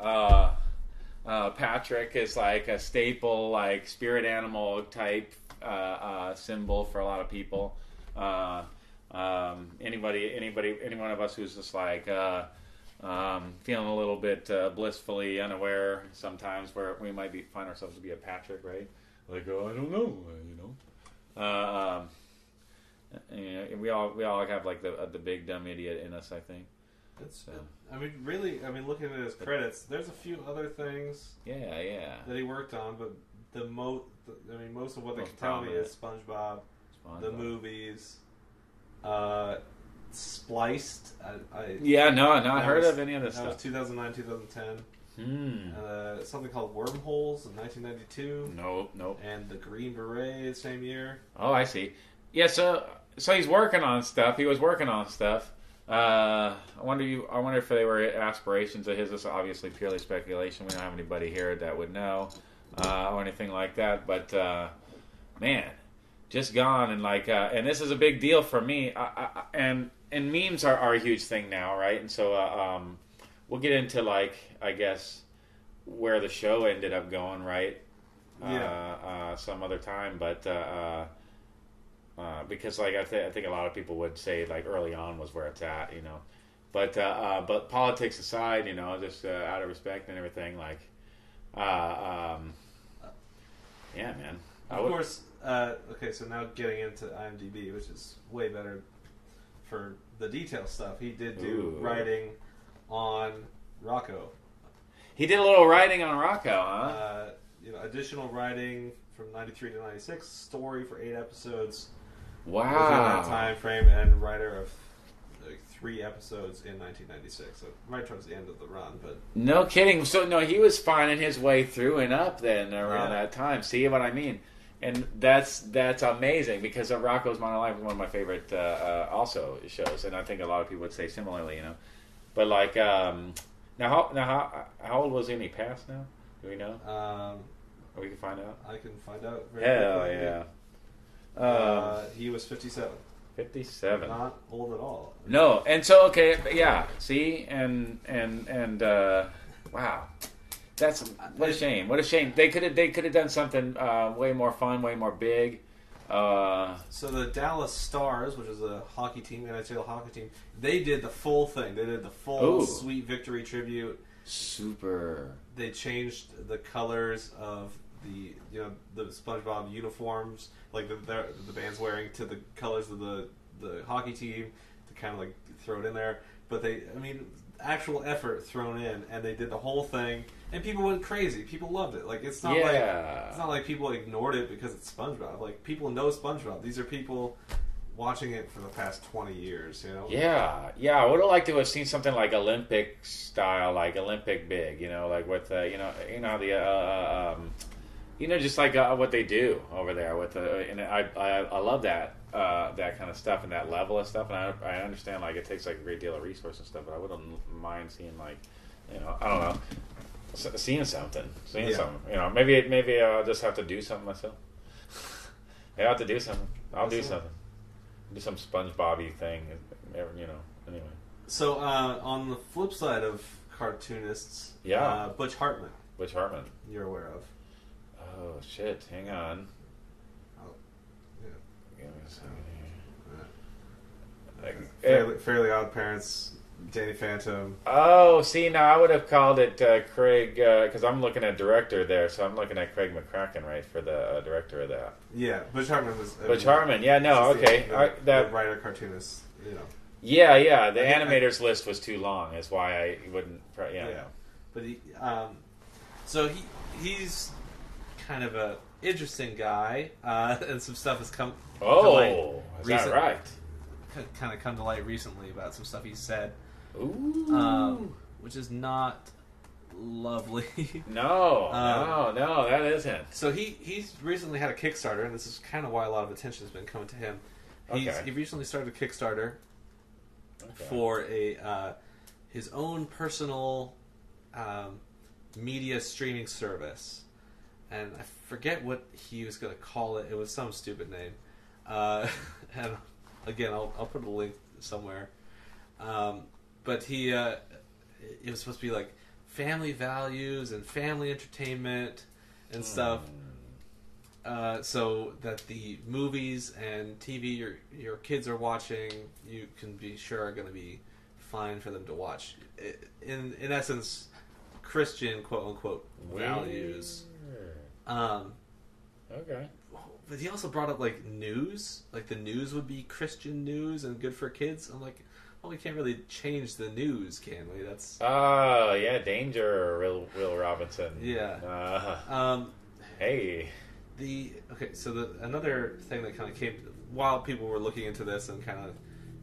Speaker 2: Uh, uh, Patrick is like a staple, like spirit animal type uh, uh, symbol for a lot of people. Uh, um, anybody, anybody, any one of us who's just like um, feeling a little bit blissfully unaware sometimes, where we might be find ourselves to be a Patrick, right? Like, oh, I don't know, you know. Um, you know, we all we all have like the uh, the big dumb idiot in us. I think.
Speaker 1: It's, I mean, really, I mean, looking at his credits, there's a few other things
Speaker 2: Yeah, yeah.
Speaker 1: that he worked on, but the mo, I mean, most of what they
Speaker 2: Most
Speaker 1: can tell me is SpongeBob, the movies, uh, Spliced. I, I
Speaker 2: Yeah, no, I've
Speaker 1: not
Speaker 2: heard
Speaker 1: was-
Speaker 2: of any of this
Speaker 1: that was
Speaker 2: stuff.
Speaker 1: 2009, 2010.
Speaker 2: Hmm.
Speaker 1: Uh, something called Wormholes in 1992,
Speaker 2: Nope, nope.
Speaker 1: and the Green Beret same year.
Speaker 2: Oh, I see. Yeah, so so he's working on stuff. He was working on stuff. Uh, I wonder you. I wonder if they were aspirations of his. This is obviously purely speculation. We don't have anybody here that would know uh, or anything like that. But uh, man, just gone and like, uh, and this is a big deal for me. I, I, and and memes are, are a huge thing now, right? And so uh, um, we'll get into like I guess where the show ended up going, right?
Speaker 1: Yeah.
Speaker 2: Uh, uh, some other time, but. Uh, because like I, th- I think a lot of people would say like early on was where it's at, you know. But uh, uh, but politics aside, you know, just uh, out of respect and everything, like, uh, um, yeah, man.
Speaker 1: Of
Speaker 2: would-
Speaker 1: course, uh, okay, so now getting into IMDb, which is way better for the detail stuff. He did do
Speaker 2: Ooh.
Speaker 1: writing on Rocko.
Speaker 2: he did a little writing on Rocko, huh?
Speaker 1: Uh, you know, additional writing from 93 to 96, story for eight episodes within
Speaker 2: wow.
Speaker 1: that time frame, and writer of like, three episodes in 1996. So right towards the end of the run, but
Speaker 2: No kidding. So no, he was finding his way through and up then around
Speaker 1: Yeah.
Speaker 2: that time. See what I mean? And that's that's amazing because Rocko's Modern Life is one of my favorite uh, uh, also shows, and I think a lot of people would say similarly, you know. But like um, now, how now how how old was he? when He passed now. Do we know?
Speaker 1: um,
Speaker 2: Or we can find out.
Speaker 1: I can find out. Very
Speaker 2: Hell
Speaker 1: quickly.
Speaker 2: yeah. Um,
Speaker 1: Uh, he was 57.
Speaker 2: Fifty-seven.
Speaker 1: Not old at all.
Speaker 2: No, and so okay, yeah. See, and and and uh, wow, that's what a shame. What a shame. They could have they could have done something uh, way more fun, way more big. Uh,
Speaker 1: So the Dallas Stars, which is a hockey team, NHL hockey team, they did the full thing. They did the full
Speaker 2: Ooh.
Speaker 1: sweet victory tribute.
Speaker 2: super.
Speaker 1: They changed the colors of the you know the SpongeBob uniforms, like the the, the band's wearing, to the colors of the the hockey team to kind of like throw it in there. But they, I mean, actual effort thrown in, and they did the whole thing, and people went crazy. People loved it. Like it's not like it's not like people ignored it because it's SpongeBob. Like people know SpongeBob. These are people watching it for the past twenty years. You know.
Speaker 2: Yeah, yeah. I would have liked to have seen something like Olympic style, like Olympic big. You know, like with uh, you know, you know the, uh, um, you know, just like uh, what they do over there with the. And I, I, I love that uh, that kind of stuff and that level of stuff. And I, I understand like it takes like a great deal of resource and stuff, but I wouldn't mind seeing like, you know, I don't know, s- seeing something, seeing
Speaker 1: Yeah.
Speaker 2: something. You know, maybe maybe I'll just have to do something myself. maybe I have to do something. I'll do something. Do some SpongeBobby thing, you know. Anyway,
Speaker 1: So uh, on the flip side of cartoonists,
Speaker 2: Yeah.
Speaker 1: uh, Butch Hartman,
Speaker 2: Butch Hartman.
Speaker 1: you're aware of.
Speaker 2: Oh shit! Hang on.
Speaker 1: Oh, yeah.
Speaker 2: Give me a second
Speaker 1: Uh,
Speaker 2: here. Like,
Speaker 1: Fairly, Fairly Odd Parents, Danny Phantom.
Speaker 2: Oh, see, now I would have called it uh, Craig because I'm looking at director there, so I'm looking at Craig McCracken, right, for the uh, director of that.
Speaker 1: Yeah, Butch Hartman was. I
Speaker 2: Butch Hartman, yeah, no,
Speaker 1: is the-
Speaker 2: okay,
Speaker 1: The, the
Speaker 2: that,
Speaker 1: writer cartoonist, you know.
Speaker 2: yeah, yeah. The
Speaker 1: I think I-
Speaker 2: animators list was too long. That's why I wouldn't. Yeah,
Speaker 1: Yeah. But he, um, so he he's kind of a interesting guy, uh, and some stuff has come to light,
Speaker 2: Oh, is
Speaker 1: recent-
Speaker 2: that right?
Speaker 1: kind of come to light recently about some stuff he said,
Speaker 2: Ooh.
Speaker 1: um, which is not lovely.
Speaker 2: no,
Speaker 1: Um,
Speaker 2: no, no, that isn't.
Speaker 1: so he he's recently had a Kickstarter, and this is kind of why a lot of attention has been coming to him. He's,
Speaker 2: Okay.
Speaker 1: He recently started a Kickstarter
Speaker 2: Okay.
Speaker 1: for a uh, his own personal um, media streaming service, and I forget what he was going to call it. It was some stupid name, uh, and again, I'll, I'll put a link somewhere. Um, but he, uh, it was supposed to be like family values and family entertainment and stuff uh, so that the movies and TV your your kids are watching, you can be sure are going to be fine for them to watch. In in essence, Christian quote unquote values. Um,
Speaker 2: Okay.
Speaker 1: but he also brought up like news, like the news would be Christian news and good for kids. I'm like, well, we can't really change the news, can we? That's
Speaker 2: Oh yeah, danger, Will Will Robinson.
Speaker 1: Yeah.
Speaker 2: Uh,
Speaker 1: um,
Speaker 2: hey.
Speaker 1: the okay. So the another thing that kind of came while people were looking into this and kind of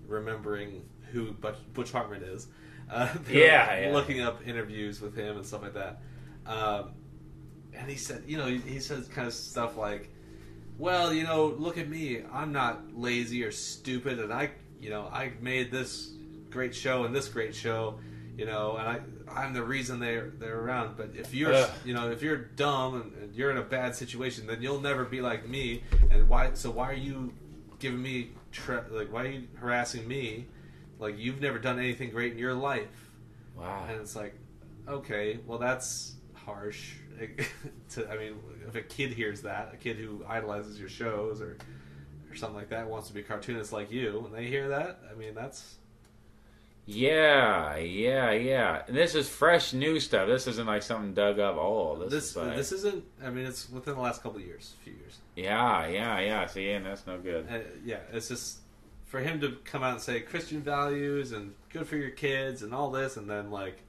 Speaker 1: remembering who Butch, Butch Hartman is. Uh,
Speaker 2: Yeah, yeah.
Speaker 1: looking up interviews with him and stuff like that. Um, and he said, you know, he, he says kind of stuff like, "Well, you know, look at me. I'm not lazy or stupid, and I, you know, I made this great show and this great show, you know, and I, I'm the reason they're they're around. But if you're,
Speaker 2: Ugh.
Speaker 1: you know, if you're dumb and, and you're in a bad situation, then you'll never be like me. And why? So why are you giving me tra- like why are you harassing me? Like you've never done anything great in your life."
Speaker 2: Wow.
Speaker 1: And it's like, okay, well, that's harsh. to, I mean, if a kid hears that, a kid who idolizes your shows or or something like that wants to be a cartoonist like you, and they hear that, I mean, that's
Speaker 2: Yeah, yeah, yeah. And this is fresh new stuff. This isn't like something dug up old. This,
Speaker 1: this.
Speaker 2: is like,
Speaker 1: This isn't. I mean, it's within the last couple of years, few years.
Speaker 2: yeah, yeah, yeah. See, and that's no good.
Speaker 1: Uh, yeah, it's just for him to come out and say Christian values and good for your kids and all this, and then like.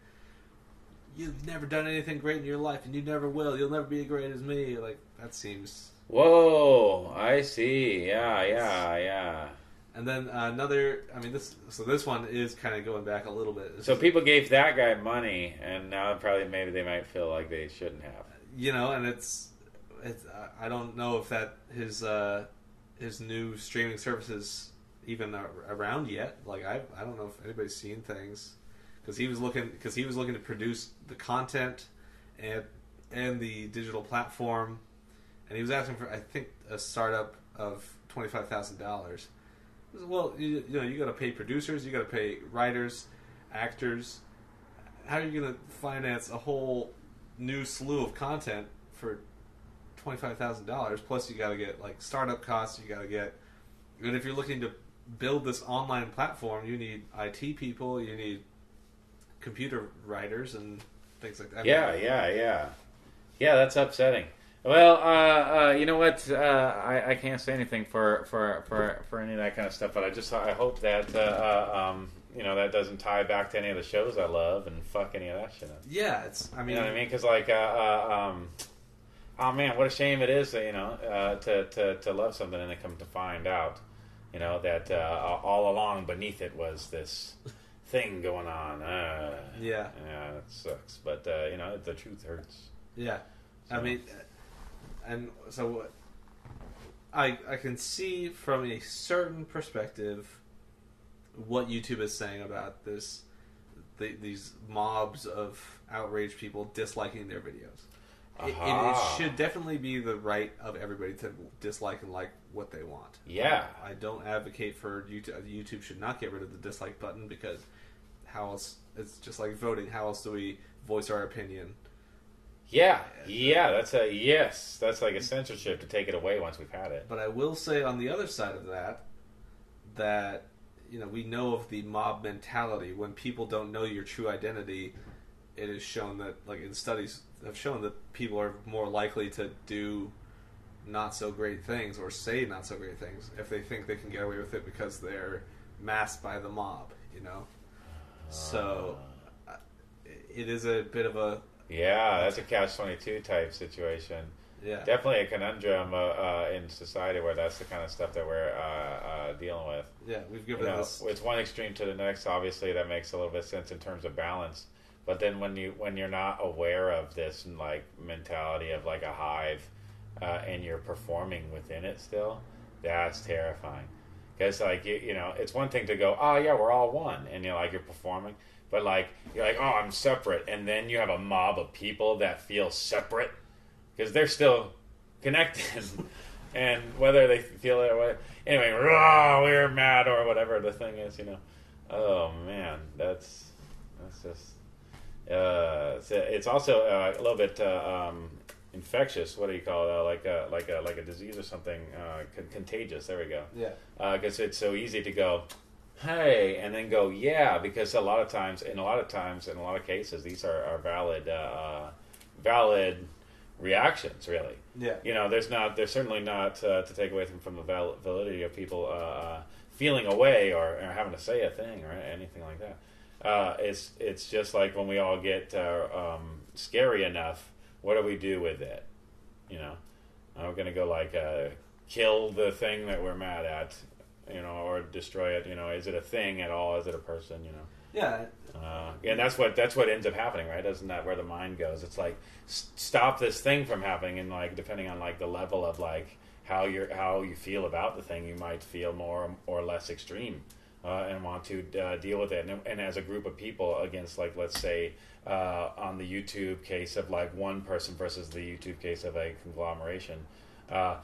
Speaker 1: You've never done anything great in your life, and you never will. You'll never be as great as me. Like that seems
Speaker 2: Whoa, I see. Yeah, yeah, yeah.
Speaker 1: And then uh, another, I mean, this so this one is kind of going back a little bit. It's
Speaker 2: So
Speaker 1: just-
Speaker 2: people gave that guy money, and now probably maybe they might feel like they shouldn't have.
Speaker 1: you know, and it's, it's I- don't know if that his uh, his new streaming services even around yet. Like I I don't know if anybody's seen things because he was looking because he was looking to produce the content and and the digital platform, and he was asking for I think a startup of twenty five thousand dollars. Well, you, you know, you got to pay producers, you got to pay writers, actors. How are you going to finance a whole new slew of content for twenty five thousand dollars? Plus, you got to get like startup costs. You got to get, and if you're looking to build this online platform, you need IT people, you need computer writers, and things like that.
Speaker 2: Yeah, yeah, yeah, yeah. That's upsetting. Well, uh, uh, you know what? Uh, I, I can't say anything for, for, for, for any of that kind of stuff, but I just I hope that uh, uh, um, you know that doesn't tie back to any of the shows I love and fuck any of that shit up.
Speaker 1: yeah. It's I mean,
Speaker 2: You know what I mean? Because like, uh, uh, um, oh man, what a shame it is, that, you know, uh, to, to to love something and then come to find out, you know, that uh, all along beneath it was this thing going on. Uh,
Speaker 1: yeah,
Speaker 2: yeah, it sucks, but uh, you know, the truth hurts.
Speaker 1: yeah. I mean, and so I I can see from a certain perspective what YouTube is saying about this the, these mobs of outraged people disliking their videos. It, it, it should definitely be the right of everybody to dislike and like what they want.
Speaker 2: Yeah.
Speaker 1: I don't advocate for YouTube. YouTube should not get rid of the dislike button because how else? It's just like voting. How else do we voice our opinion?
Speaker 2: Yeah, uh, yeah, that's a yes. That's like a censorship to take it away once we've had it.
Speaker 1: But I will say on the other side of that, that you know we know of the mob mentality when people don't know your true identity. It is shown that, like in studies, have shown that people are more likely to do not so great things or say not so great things if they think they can get away with it because they're masked by the mob. You know, so uh, it is a bit of a
Speaker 2: Yeah, that's a catch twenty two type situation.
Speaker 1: yeah.
Speaker 2: Definitely a conundrum uh, uh, in society where that's the kind of stuff that we're uh, uh, dealing with.
Speaker 1: Yeah, we've
Speaker 2: You
Speaker 1: given
Speaker 2: know,
Speaker 1: this.
Speaker 2: it's one extreme to the next. Obviously, that makes a little bit of sense in terms of balance. But then when you when you're not aware of this like mentality of like a hive, uh, and you're performing within it still, that's terrifying. Because like you, you know, it's one thing to go, oh yeah, we're all one, and you're like you're performing, but like you're like, oh, I'm separate, and then you have a mob of people that feel separate because they're still connected, and whether they feel it or what, anyway, rah, we're mad or whatever the thing is, you know. Oh man, that's that's just. Uh, it's, it's also uh, a little bit uh, um, infectious. What do you call it? Uh, like a like a like a disease or something uh, con- contagious. There we go
Speaker 1: Yeah,
Speaker 2: because it's so easy to go, hey, and then go, yeah, because a lot of times, in a lot of times, in a lot of cases, these are, are valid, uh, uh, valid reactions. Really,
Speaker 1: Yeah.
Speaker 2: you know, there's not there's certainly not uh, to take away from, from the val- validity of people uh, uh, feeling away or, or having to say a thing or anything like that. Uh, it's it's just like when we all get uh, um, scary enough. What do we do with it? You know, going to go like uh, kill the thing that we're mad at? You know, or destroy it. You know, is it a thing at all? Is it a person? You know.
Speaker 1: Yeah.
Speaker 2: Uh, and that's what that's what ends up happening, right? Isn't that where the mind goes? It's like s- stop this thing from happening, and like depending on like the level of like how you how you feel about the thing, you might feel more or less extreme, uh, and want to uh, deal with it. And, and as a group of people against like let's say uh, on the YouTube case of like one person versus the YouTube case of a conglomeration. Uh,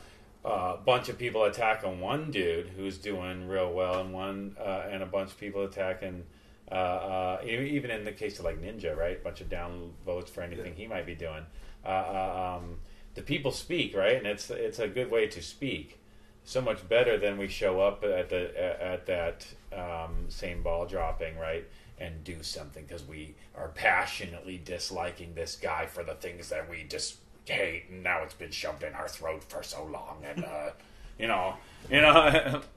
Speaker 2: a bunch of people attacking one dude who's doing real well, and one uh, and a bunch of people attacking uh, even in the case of like Ninja, right? A bunch of down votes for anything he might be doing. Uh, uh, um, the people speak, right? And it's it's a good way to speak. So much better than we show up at the at, at that um, same ball dropping, right? And do something because we are passionately disliking this guy for the things that we just hate, and now it's been shoved in our throat for so long, and uh, you know, you know.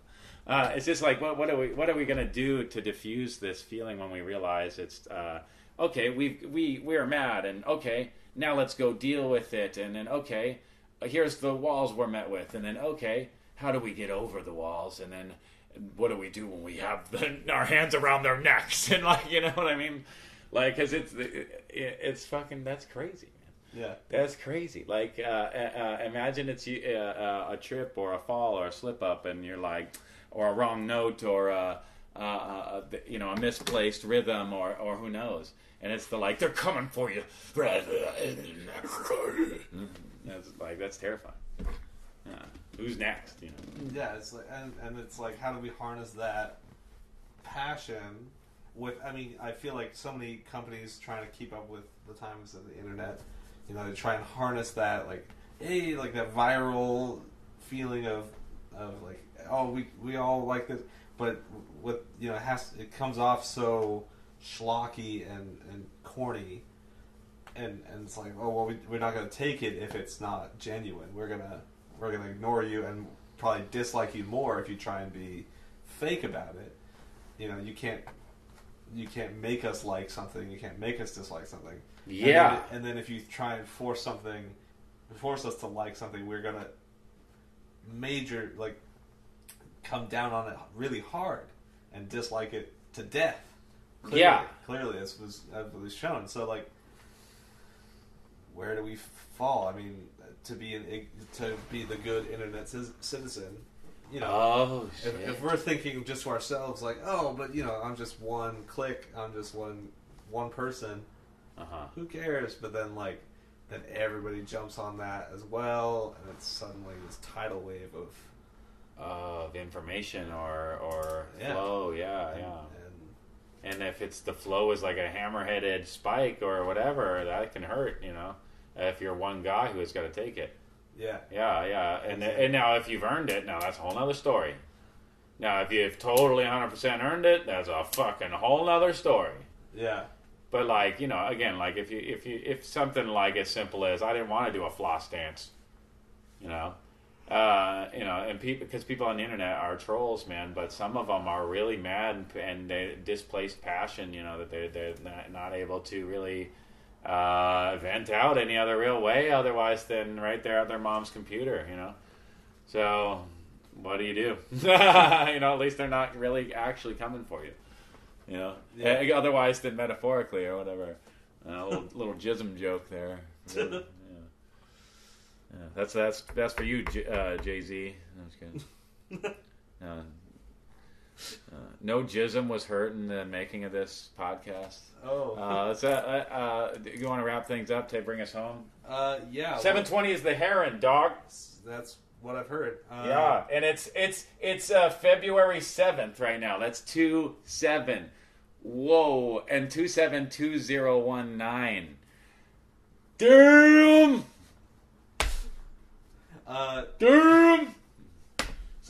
Speaker 2: Uh, it's just like what, what are we what are we gonna do to diffuse this feeling when we realize it's uh, okay we we we're mad and okay now let's go deal with it and then okay here's the walls we're met with and then okay how do we get over the walls and then what do we do when we have the, our hands around their necks and like you know what I mean like because it's it, it's fucking that's crazy man.
Speaker 1: Yeah.
Speaker 2: That's crazy. Like, uh, uh, uh, imagine it's uh, uh, a trip or a fall or a slip up, and you're like, or a wrong note or a, uh, uh, you know, a misplaced rhythm or, or who knows. And it's the like, they're coming for you. That's like, that's terrifying. Yeah. Who's next? You know?
Speaker 1: Yeah, it's like, and, and it's like, how do we harness that passion with? I mean, I feel like so many companies trying to keep up with the times of the internet. You know, they try and harness that, like, hey, like that viral feeling of, of like, oh, we we all like this, but with you know, it has it comes off so schlocky and and corny. And, and it's like, oh well, we, we're not gonna take it if it's not genuine. We're gonna we're gonna ignore you and probably dislike you more if you try and be fake about it. You know, you can't you can't make us like something. You can't make us dislike something. And
Speaker 2: Yeah.
Speaker 1: then, and then if you try and force something, force us to like something, we're gonna major like come down on it really hard and dislike it to death. Clearly,
Speaker 2: Yeah.
Speaker 1: clearly, this was as was shown. So like, where do we fall? I mean, to be an to be the good internet ci- citizen, you know.
Speaker 2: Oh,
Speaker 1: If, if we're thinking just to ourselves, like, oh, but you know, I'm just one click, I'm just one one person.
Speaker 2: Uh huh.
Speaker 1: Who cares? But then, like, then everybody jumps on that as well, and it's suddenly this tidal wave of
Speaker 2: Of information or or
Speaker 1: Yeah.
Speaker 2: flow, yeah,
Speaker 1: and,
Speaker 2: yeah.
Speaker 1: and
Speaker 2: And if it's the flow is like a hammer-headed spike or whatever, that can hurt. You know, if you're one guy who has got to take it.
Speaker 1: yeah,
Speaker 2: Yeah, yeah. And and now if you've earned it, now that's a whole nother story. Now if you've totally 100% earned it, that's a fucking whole nother story.
Speaker 1: yeah,
Speaker 2: But like you know, again, like if you if you if something like as simple as I didn't want to do a floss dance, you know, uh, you know, and people because people on the internet are trolls, man. But some of them are really mad and, and they displaced passion, you know, that they they're not, not able to really uh, vent out any other real way otherwise than right there at their mom's computer, you know. So what do you do? you know, at least they're not really actually coming for you. You know,
Speaker 1: Yeah.
Speaker 2: Eh, otherwise than metaphorically or whatever. Uh, a little, little jism joke there. Yeah. Yeah, that's that's that's for you, J- uh, Jay Z. That's good. Uh, no jism was hurt in the making of this podcast.
Speaker 1: oh,
Speaker 2: Uh, let's, uh, uh, you want to wrap things up to bring us home?
Speaker 1: uh, yeah,
Speaker 2: Seven twenty is the heron, dog.
Speaker 1: That's what I've heard. Uh,
Speaker 2: Yeah, and it's it's it's uh, February seventh right now. That's two seven. Whoa, and two seven two zero one nine. Damn,
Speaker 1: Uh,
Speaker 2: damn.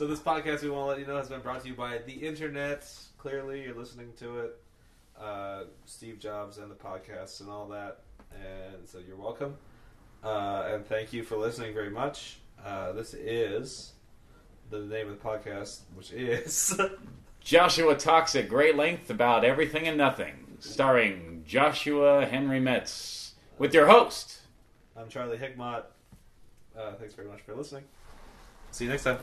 Speaker 1: So this podcast we want to let you know has been brought to you by the internet. Clearly, you're listening to it. Uh, Steve Jobs and the podcasts and all that, and so you're welcome. Uh, and thank you for listening very much. Uh, this is the name of the podcast, which is
Speaker 2: Joshua talks at great length about everything and nothing, starring Joshua Henry Metz, with your host.
Speaker 1: I'm Charlie Hickmott. Uh, thanks very much for listening. See you next time.